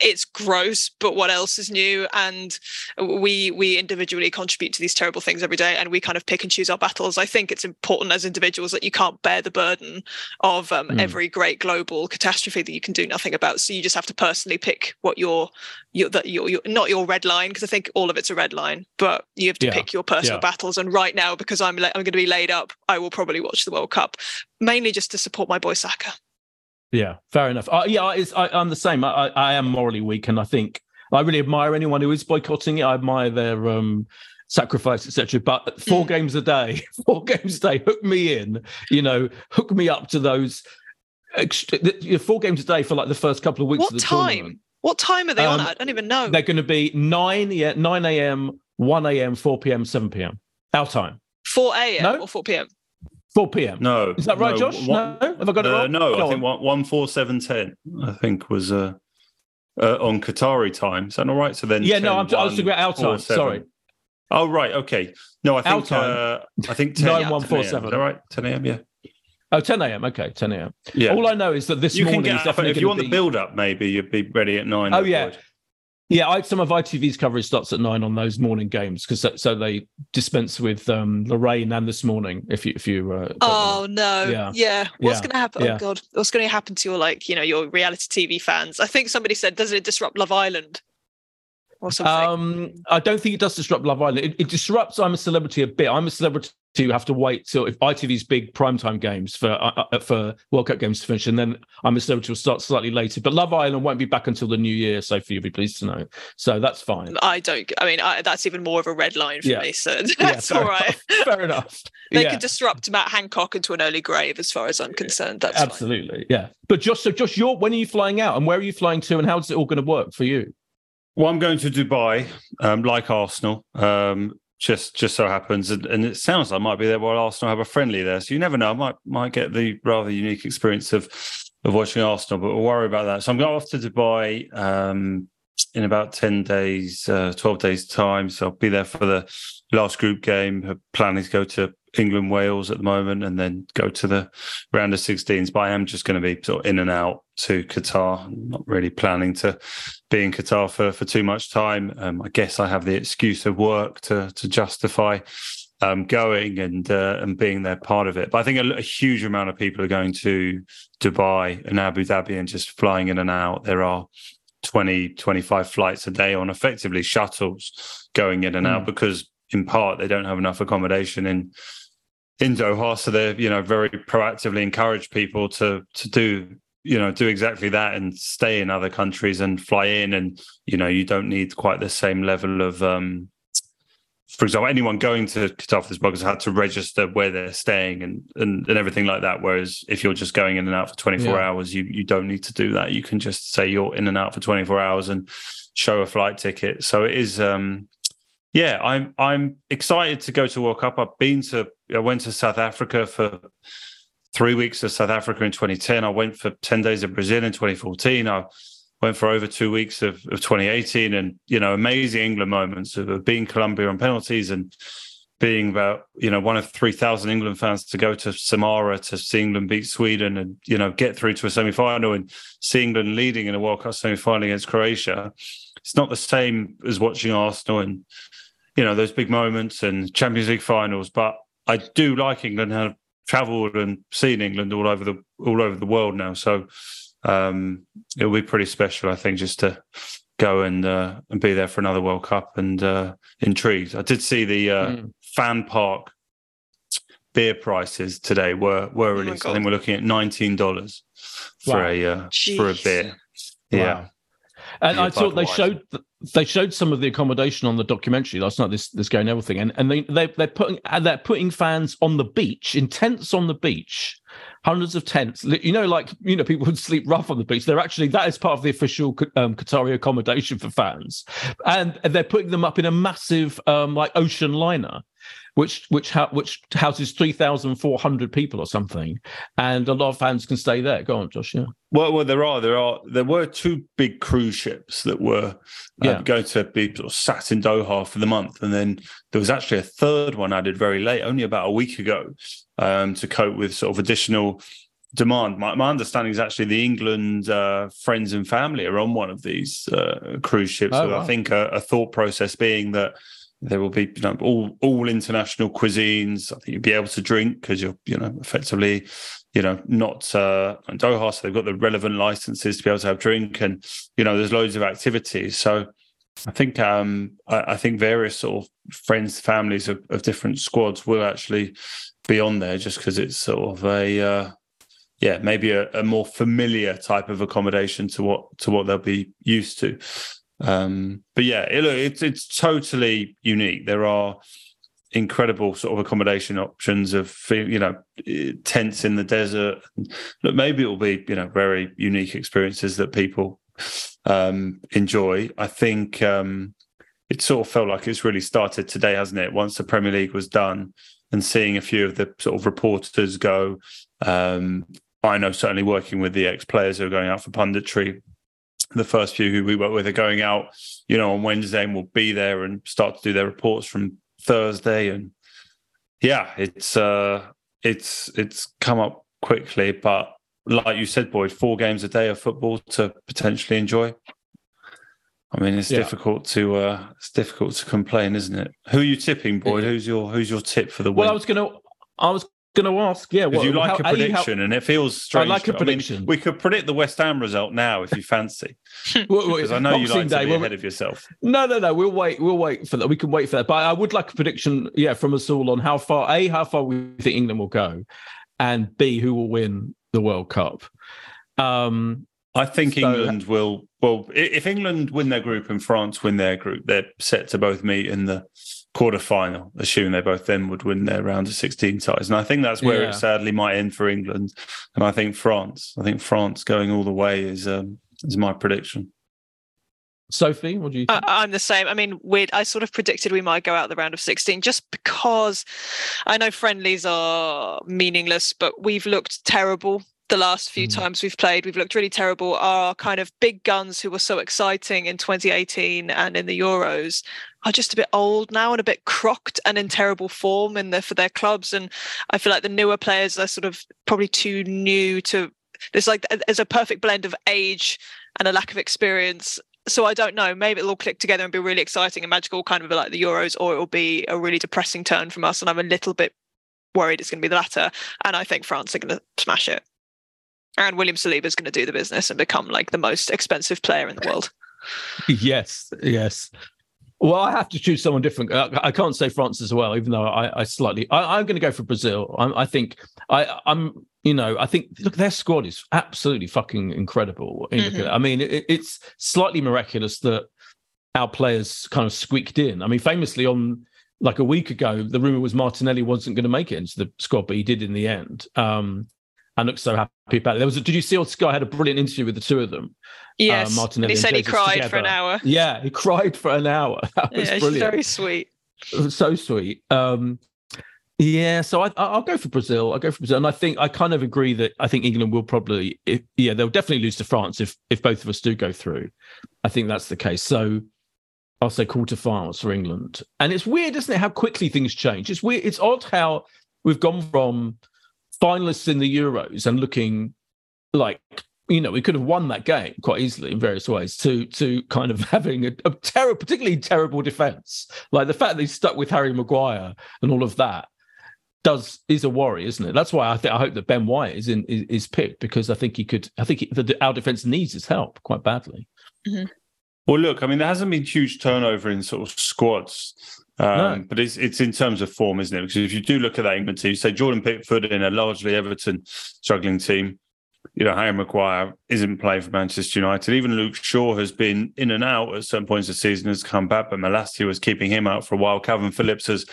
C: It's gross but what else is new and we we individually contribute to these terrible things every day and we kind of pick and choose our battles i think it's important as individuals that you can't bear the burden of um,
A: Mm.
C: every great global catastrophe that you can do nothing about so you just have to personally pick what your your that your, your not your red line because i think all of it's a red line but you have to
A: Yeah.
C: pick your personal
A: Yeah.
C: battles and right now because i'm la- i'm going to be laid up i will probably watch the world cup mainly just to support my boy saka
A: Yeah, fair enough. Uh, yeah, I, I'm the same. I, I, I am morally weak, and I think I really admire anyone who is boycotting it. I admire their um, sacrifice, etc. But four games a day, four games a day, hook me in. You know, hook me up to those. Ext- four games a day for like the first couple of weeks
C: what
A: of the
C: time
A: tournament.
C: what time are they on
A: Um,
C: at i don't even know
A: They're going to be nine, yeah, nine a.m., one a.m., four p.m., seven p.m. Our time,
C: 4 a.m
A: No.
C: or 4 p.m
A: four p.m.
B: No,
A: Is that right,
B: no,
A: Josh?
B: one-
A: no, have I got it
B: Uh,
A: wrong?
B: no,
A: Go
B: I think
A: on.
B: one, one four seven ten. I think was uh, uh, on Qatari time. Is that all right? So then,
A: Yeah, no, I'm- I was talking about our time,
B: 4,
A: sorry.
B: Oh right, okay. No, I think uh, I think 10,
A: 9,
B: 10
A: 1, 4,
B: a.m.
A: 7.
B: Is that? Ten a.m. Yeah,
A: Oh, 10 a.m. Okay, 10 a.m.
B: yeah.
A: All I know is that this
B: you can
A: morning
B: get
A: is
B: up,
A: definitely
B: if you want
A: be...
B: the build up. Maybe you'd be ready at nine.
A: Oh, yeah. Yeah, I, some of ITV's coverage starts at nine on those morning games because so, so they dispense with um, Lorraine and this morning. If you if you uh,
C: Oh no!
A: Yeah.
C: Yeah, what's
A: Yeah.
C: going to happen?
A: Yeah.
C: Oh god, what's going to happen to your like you know your reality TV fans? I think somebody said, doesn't it disrupt Love Island or something?
A: Um, I don't think it does disrupt Love Island. It, it disrupts I'm a Celebrity a bit. I'm a Celebrity to have to wait till if ITV's big primetime games for uh, uh, for World Cup games to finish, and then I'm a Celebrity will start slightly later. But Love Island won't be back until the new year, Sophie. You'll be pleased to know. So that's fine.
C: I don't. I mean, I, that's even more of a red line for
A: Yeah.
C: me. So that's
A: fair
C: all right.
A: enough. Fair enough.
C: They
A: yeah.
C: could disrupt Matt Hancock into an early grave, as far as I'm concerned. That's fine.
A: Absolutely, yeah. But Josh, so Josh, you're when are you flying out, and where are you flying to, and how's it all going to work for you?
B: Well, I'm going to Dubai, um, like Arsenal. Um, just just so happens, and, and it sounds like I might be there while Arsenal have a friendly there. So you never know. I might might get the rather unique experience of of watching Arsenal, but we'll worry about that. So I'm going off to Dubai um, in about ten days, uh, twelve days time. So I'll be there for the last group game. Planning to go to England Wales at the moment, and then go to the round of 16s. But I am just going to be sort of in and out to Qatar. I'm not really planning to be in Qatar for, for too much time. Um, I guess I have the excuse of work to to justify um, going and uh, and being there part of it. But I think a, a huge amount of people are going to Dubai and Abu Dhabi and just flying in and out. There are 20, 25 flights a day on effectively shuttles going in and out because in part they don't have enough accommodation in in Doha. So they're, you know, very proactively encourage people to to do, you know, do exactly that and stay in other countries and fly in. And, you know, you don't need quite the same level of um for example, anyone going to Qatar for this has had to register where they're staying and, and and everything like that. Whereas if you're just going in and out for 24
A: Yeah.
B: hours, you you don't need to do that. You can just say you're in and out for 24 hours and show a flight ticket. So it is um yeah, I'm I'm excited to go to World Cup. I've been to I went to South Africa for three weeks of South Africa in 2010. I went for 10 days of Brazil in 2014. I went for over two weeks of, of 2018 and you know amazing England moments of, of being Colombia on penalties and being about you know one of 3,000 England fans to go to Samara to see England beat Sweden and you know get through to a semi-final and see England leading in a World Cup semi-final against Croatia. It's not the same as watching Arsenal and you know those big moments and Champions League finals, but I do like England and have travelled and seen England all over the all over the world now. So um, it'll be pretty special, I think, just to go and uh, and be there for another World Cup and uh, intrigued. I did see the uh,
A: Mm.
B: fan park beer prices today were were released. I think we're looking at nineteen dollars for
A: Wow.
B: a uh, for a beer. Yeah.
A: And I thought they showed they showed some of the accommodation on the documentary last night. This this game and everything, and and they they they're putting they're putting fans on the beach in tents on the beach, hundreds of tents. You know, like you know, people would sleep rough on the beach. They're actually that is part of the official um, Qatari accommodation for fans, and they're putting them up in a massive um, like ocean liner. Which which ha- which houses three thousand four hundred people or something, and a lot of fans can stay there. Go on, Josh. Yeah,
B: Well, well, there are there are there were two big cruise ships that were uh,
A: Yeah.
B: going to be sort of sat in Doha for the month, and then there was actually a third one added very late, only about a week ago, um, to cope with sort of additional demand. My, my understanding is actually the England uh, friends and family are on one of these uh, cruise ships.
A: Oh,
B: so
A: wow.
B: I think a, a thought process being that there will be you know, all all international cuisines. I think you'll be able to drink because you're you know effectively you know not uh, in Doha, so they've got the relevant licenses to be able to have drink, and you know there's loads of activities. So I think um, I, I think various sort of friends, families of, of different squads will actually be on there just because it's sort of a uh, yeah maybe a, a more familiar type of accommodation to what to what they'll be used to. Um, but yeah, it, look, it's it's totally unique. There are incredible sort of accommodation options of you know tents in the desert. Look, maybe it will be you know very unique experiences that people um, enjoy. I think um, it sort of felt like it's really started today, hasn't it? Once the Premier League was done, and seeing a few of the sort of reporters go. Um, I know certainly working with the ex players who are going out for punditry. The first few who we work with are going out, you know, on Wednesday and will be there and start to do their reports from Thursday. And yeah, it's uh it's it's come up quickly, but like you said, Boyd, four games a day of football to potentially enjoy. I mean, it's
A: Yeah.
B: difficult to uh it's difficult to complain, isn't it? Who are you tipping, Boyd? Who's your who's your tip for the win?
A: Well, I was gonna, I was gonna ask. Yeah,
B: Because
A: what,
B: you like
A: how-
B: a
A: how-
B: prediction, and it feels strange.
A: I like a
B: mean,
A: prediction.
B: we could predict the West Ham result now if you fancy,
A: Well, well,
B: because I know you
A: Boxing
B: like to
A: Day,
B: be
A: well,
B: ahead of yourself.
A: No, no, no. We'll wait. We'll wait for that. We can wait for that. But I would like a prediction, yeah, from us all on how far a how far we think England will go, and b who will win the World Cup. Um,
B: I think
A: So-
B: England will. Well, if England win their group and France win their group, they're set to both meet in the quarter final, assuming they both then would win their round of 16 ties. And I think that's where
A: Yeah.
B: it sadly might end for England. And I think France, I think France going all the way is um, is my prediction.
A: Sophie, what do you? Think?
C: I, I'm the same. I mean, weird. I sort of predicted we might go out the round of 16 just because I know friendlies are meaningless, but we've looked terrible the last few times we've played. We've looked really terrible. Our kind of big guns who were so exciting in 2018 and in the Euros are just a bit old now and a bit crocked and in terrible form in the, for their clubs. And I feel like the newer players are sort of probably too new to. There's like there's a perfect blend of age and a lack of experience so I don't know. Maybe it'll all click together and be really exciting and magical, kind of like the Euros, or it'll be a really depressing turn from us. And I'm a little bit worried it's going to be the latter. And I think France are going to smash it. And William Saliba is going to do the business and become like the most expensive player in the world.
A: yes, yes. Well, I have to choose someone different. I, can't say France as well, even though I, I slightly. I, I'm going to go for Brazil. I, I think I, I'm. You know, I think look, their squad is absolutely fucking incredible. You look at
C: Mhm.
A: I mean, it, it's slightly miraculous that our players kind of squeaked in. I mean, famously on like a week ago, the rumor was Martinelli wasn't going to make it into the squad, but he did in the end. Um, and looked so happy about it. There was. A, did you see? On Sky I had a brilliant interview with the two of them.
C: Yes.
A: uh, Martinelli
C: and he said he cried for an hour.
A: Yeah, he cried for an hour. That was
C: Yeah,
A: brilliant.
C: very sweet.
A: It was so sweet. Um, yeah, so I, I'll go for Brazil. I'll go for Brazil, and I think I kind of agree that I think England will probably, if, yeah, they'll definitely lose to France if if both of us do go through. I think that's the case. So I'll say quarterfinals for England, and it's weird, isn't it, how quickly things change? It's weird. It's odd how we've gone from finalists in the Euros and looking like you know we could have won that game quite easily in various ways to to kind of having a, a terrible particularly terrible defense. Like the fact that he's stuck with harry maguire and all of that does is a worry isn't it? That's why i think i hope that ben white is in is, is picked because i think he could i think he, the, our defense needs his help quite badly. Mm-hmm.
B: Well, look, I mean, there hasn't been huge turnover in sort of squads, um,
A: No.
B: but it's it's in terms of form, isn't it? Because if you do look at that England team, say Jordan Pickford in a largely Everton struggling team, you know, Harry Maguire isn't playing for Manchester United. Even Luke Shaw has been in and out at certain points of the season, has come back, but Malacia was keeping him out for a while. Calvin Phillips has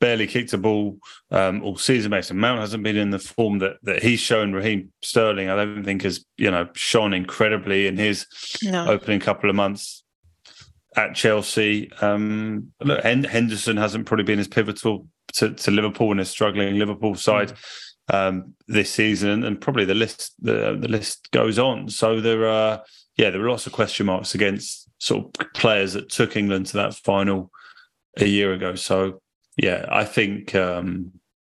B: barely kicked a ball um, all season. Mason Mount hasn't been in the form that that he's shown. Raheem Sterling, I don't think has you know shone incredibly in his
C: No.
B: opening couple of months at Chelsea. Um, look, Henderson hasn't probably been as pivotal to, to Liverpool and a struggling Liverpool side um, this season, and probably the list the the list goes on. So there are yeah there are lots of question marks against sort of players that took England to that final a year ago. So yeah, I think um,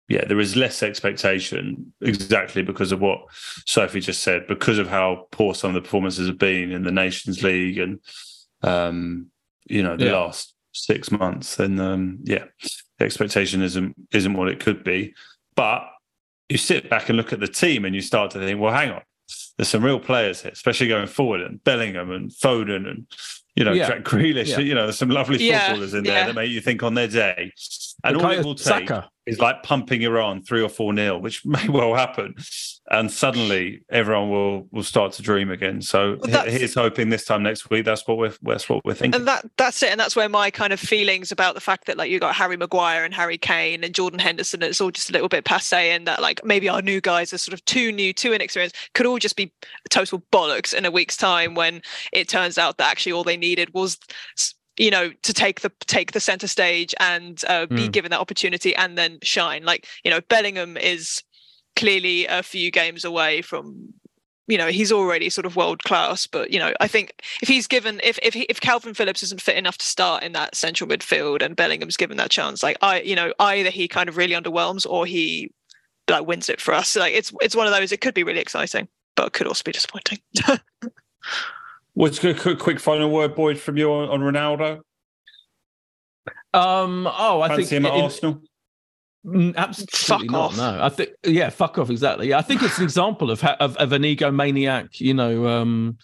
B: yeah, there is less expectation exactly because of what Sophie just said, because of how poor some of the performances have been in the Nations League and um, you know the
A: Yeah.
B: last six months. Then um, yeah, the expectation isn't isn't what it could be. But you sit back and look at the team and you start to think, well, hang on, there's some real players here, especially going forward, and Bellingham and Foden and you know
A: Yeah.
B: Jack Grealish.
A: Yeah.
B: You know, there's some lovely
C: Yeah,
B: footballers in there
C: yeah.
B: that make you think on their day. And all it will take
A: Saka.
B: is like pumping Iran three or four nil, which may well happen, and suddenly everyone will will start to dream again. So
C: Well,
B: here's hoping this time next week. That's what we're that's what we're thinking.
C: and that that's it and that's where my kind of feelings about the fact that like you got harry maguire and harry kane and jordan henderson it's all just a little bit passe and that like maybe our new guys are sort of too new too inexperienced could all just be total bollocks in a week's time when it turns out that actually all they needed was s- you know to take the take the center stage and uh, be
A: Mm.
C: given that opportunity and then shine. Like you know bellingham is clearly a few games away from you know he's already sort of world class but you know i think if he's given if if, he, if calvin phillips isn't fit enough to start in that central midfield and bellingham's given that chance like i you know either he kind of really underwhelms or he like wins it for us. Like it's it's one of those. It could be really exciting but it could also be disappointing
B: What's a quick, quick final word, Boyd, from you on, on Ronaldo?
A: Um, oh, I
B: Fancy
A: think
B: him at
A: in-
B: Arsenal.
A: Mm, Absolutely
C: Fuck
A: not.
C: off.
A: No, I think yeah, fuck off. Exactly. I think it's an example of ha- of, of an egomaniac. You know, um,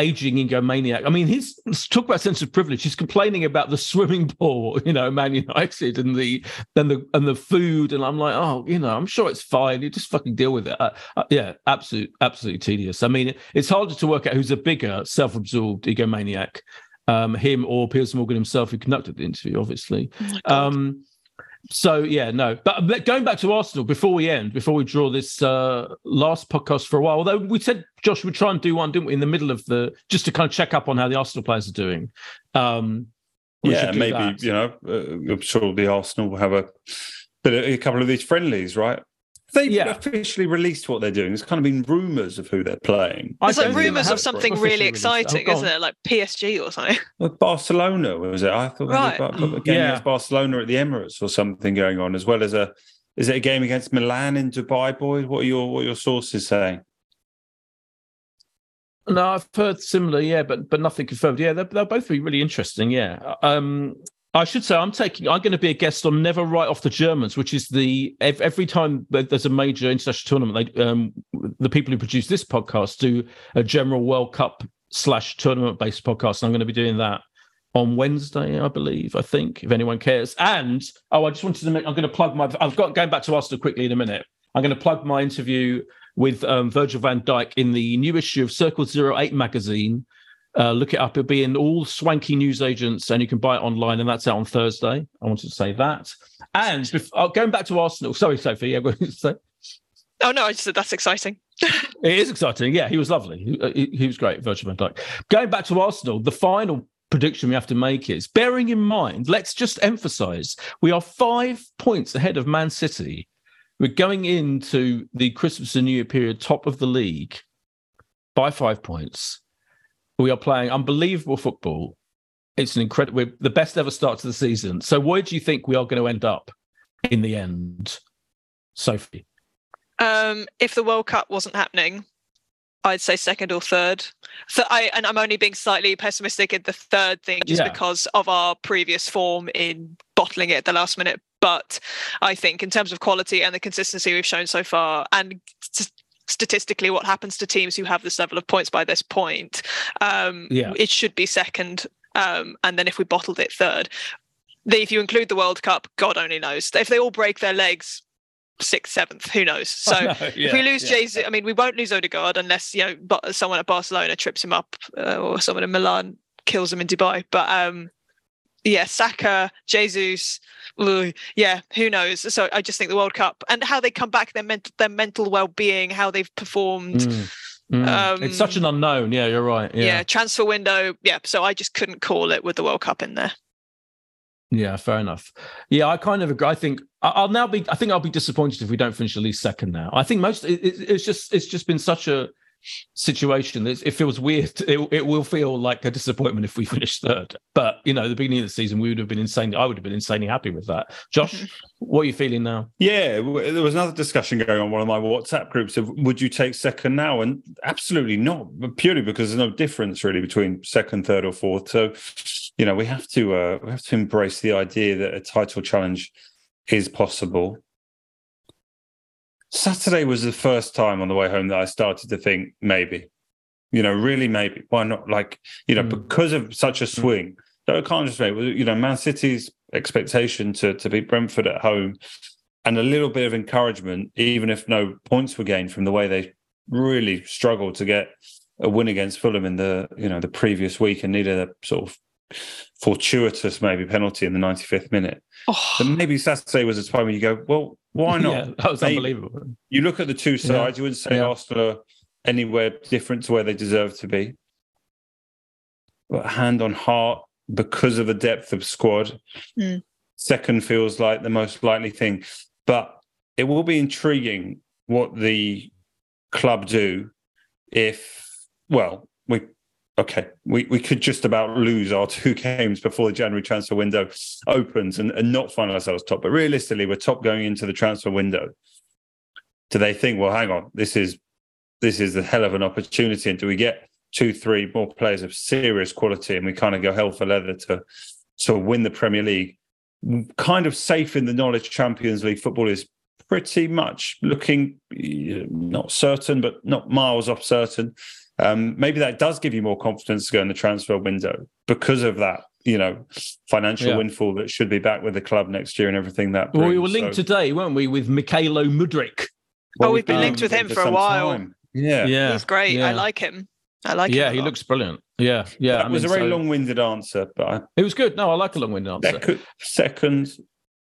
A: aging egomaniac. I mean, he's talk about sense of privilege. He's complaining about the swimming pool. You know, Man United and the and the and the food. And I'm like, oh, you know, I'm sure it's fine. You just fucking deal with it. Uh, uh, yeah, absolute, absolutely tedious. I mean, it, it's harder to work out who's a bigger self-absorbed egomaniac. Um, him or Piers Morgan himself, who conducted the interview, obviously. Um, so yeah, no. But, but going back to Arsenal before we end, before we draw this uh, last podcast for a while, although we said Josh would try and do one, didn't we, in the middle of the just to kind of check up on how the Arsenal players are doing. Um,
B: Yeah,
A: do
B: maybe
A: that.
B: you know. Uh, I'm sure the Arsenal will have a, but a, a couple of these friendlies, right? They
A: Yeah.
B: officially released what they're doing. There's kind of been rumours of who they're playing.
C: there's
A: I
C: like rumors of something really
A: released it. Oh,
C: exciting isn't it like psg or something
B: Well, Barcelona was it? I thought
C: Right.
B: they got a game
A: Yeah.
B: against Barcelona at the Emirates or something going on, as well as a. Is it a game against Milan in Dubai, boys? What are your what are your sources saying?
A: No, I've heard similar, yeah, but but nothing confirmed. Yeah, they'll, they'll both be really interesting. Yeah, um, I should say I'm taking. I'm going to be a guest on Never Write Off the Germans, which is the every time there's a major international tournament, they um, the people who produce this podcast do a general World Cup slash tournament based podcast, and I'm going to be doing that on Wednesday, I believe. I think if anyone cares. And oh, I just wanted to make. I'm going to plug my. I've got going back to Arsenal quickly in a minute. I'm going to plug my interview with um, Virgil van Dijk in the new issue of Circle Zero Eight magazine. Uh, look it up. It'll be in all swanky newsagents, and you can buy it online. And that's out on Thursday. I wanted to say that. And bef- oh, going back to Arsenal. Sorry, Sophie. Yeah, what did you say?
C: oh no i just said that's exciting
A: It is exciting. Yeah, he was lovely. He, uh, he, he was great, Virgil van Dijk. Going back to Arsenal, the final prediction we have to make is bearing in mind, let's just emphasize we are five points ahead of Man City. We're going into the Christmas and New Year period top of the league by five points. We are playing unbelievable football. It's an incredible, we're the best ever start to the season. So, where do you think we are going to end up in the end, Sophie?
C: Um, if the World Cup wasn't happening, I'd say second or third. So I and I'm only being slightly pessimistic in the third thing just
A: Yeah.
C: because of our previous form in bottling it at the last minute. But I think in terms of quality and the consistency we've shown so far, and statistically what happens to teams who have this level of points by this point, um,
A: Yeah.
C: it should be second. Um, and then if we bottled it third, the, if you include the World Cup, God only knows. If they all break their legs, sixth, seventh, who knows? So
A: I know,
C: if we lose
A: yeah.
C: Jesus, I mean, we won't lose Odegaard unless you know, but someone at Barcelona trips him up uh, or someone in Milan kills him in Dubai. But um, yeah, Saka, Jesus, yeah, who knows? So I just think the World Cup and how they come back, their mental, their mental well-being, how they've performed.
A: Mm, mm. it's such an unknown. Yeah, you're right.
C: Yeah.
A: Yeah.
C: transfer window. Yeah, so I just couldn't call it with the World Cup in there.
A: Yeah, fair enough. Yeah, I kind of agree. I think I'll now be. I think I'll be disappointed if we don't finish at least second. Now, I think most. It- it's just. It's just been such a situation. It's, it feels weird. It, it will feel like a disappointment if we finish third. But you know, the beginning of the season, we would have been insane. I would have been insanely happy with that. Josh, what are you feeling now?
B: Yeah, w- there was another discussion going on one of my WhatsApp groups of would you take second now? And absolutely not, but purely because there's no difference really between second, third, or fourth. So, you know, we have to uh, we have to embrace the idea that a title challenge is possible. Saturday was the first time on the way home that I started to think maybe, you know, really maybe. Why not? Like, you know, hmm. because of such a hmm. swing, that I can't just make, you know, Man City's expectation to to beat Brentford at home and a little bit of encouragement, even if no points were gained from the way they really struggled to get a win against Fulham in the, you know, the previous week and needed a sort of fortuitous maybe penalty in the 95th minute. But maybe Saturday was a time when you go, well, why not?
A: Yeah, that was
B: Maybe.
A: unbelievable.
B: You look at the two sides, you wouldn't say
A: Yeah.
B: Arsenal are anywhere different to where they deserve to be. But hand on heart, because of the depth of squad,
C: Mm.
B: second feels like the most likely thing. But it will be intriguing what the club do if, well, we okay, we, we could just about lose our two games before the January transfer window opens and, and not find ourselves top. But realistically, we're top going into the transfer window. Do they think, well, hang on, this is this is a hell of an opportunity, and do we get two, three more players of serious quality, and we kind of go hell for leather to to win the Premier League? Kind of safe in the knowledge Champions League football is pretty much looking not certain, but not miles off certain. Um, maybe that does give you more confidence to go in the transfer window because of that, you know, financial
A: Yeah.
B: windfall that should be back with the club next year and everything that.
A: Well, we were linked
B: So-
A: today, weren't we, with Mykhailo Mudryk?
C: Oh, we've been linked with him for a while.
B: time. Yeah,
A: Yeah,
C: He's great.
A: yeah.
C: I like him. I like him.
A: yeah, he looks brilliant. Yeah, yeah.
B: that
A: I
B: was
A: mean,
B: a very
A: so-
B: long-winded answer, but I,
A: It was good. No, I like a long-winded answer.
B: second, second,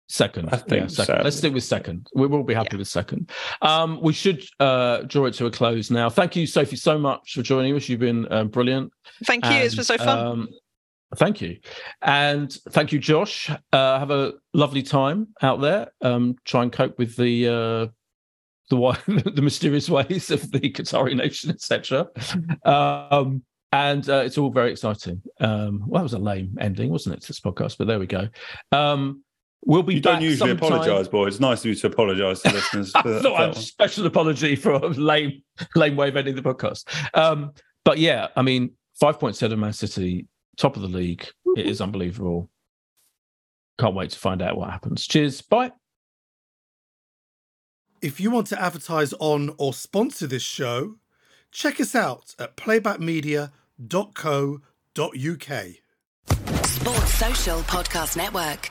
A: Second,
B: I think
A: yeah, second.
B: so.
A: Let's stick with second. We will be happy with second. Um, we should uh, draw it to a close now. Thank you, Sophie, so much for joining us. You've been um, brilliant.
C: Thank you. It's been so fun.
A: Um, thank you, and thank you, Josh. Uh, have a lovely time out there. Um, try and cope with the uh, the the mysterious ways of the Qatari nation, etc. Um, and uh, it's all very exciting. Um, well, that was a lame ending, wasn't it, to this podcast? But there we go. Um, we'll be
B: you
A: back
B: don't usually
A: sometime-
B: apologise, boy. It's nice of you to apologise to listeners.
A: I
B: for that-
A: thought a special apology for a lame, lame way of ending the podcast. Um, but yeah, I mean, five points ahead of Man City, top of the league. It is unbelievable. Can't wait to find out what happens. Cheers. Bye.
E: If you want to advertise on or sponsor this show, check us out at playbackmedia.co.uk.
F: Sports Social Podcast Network.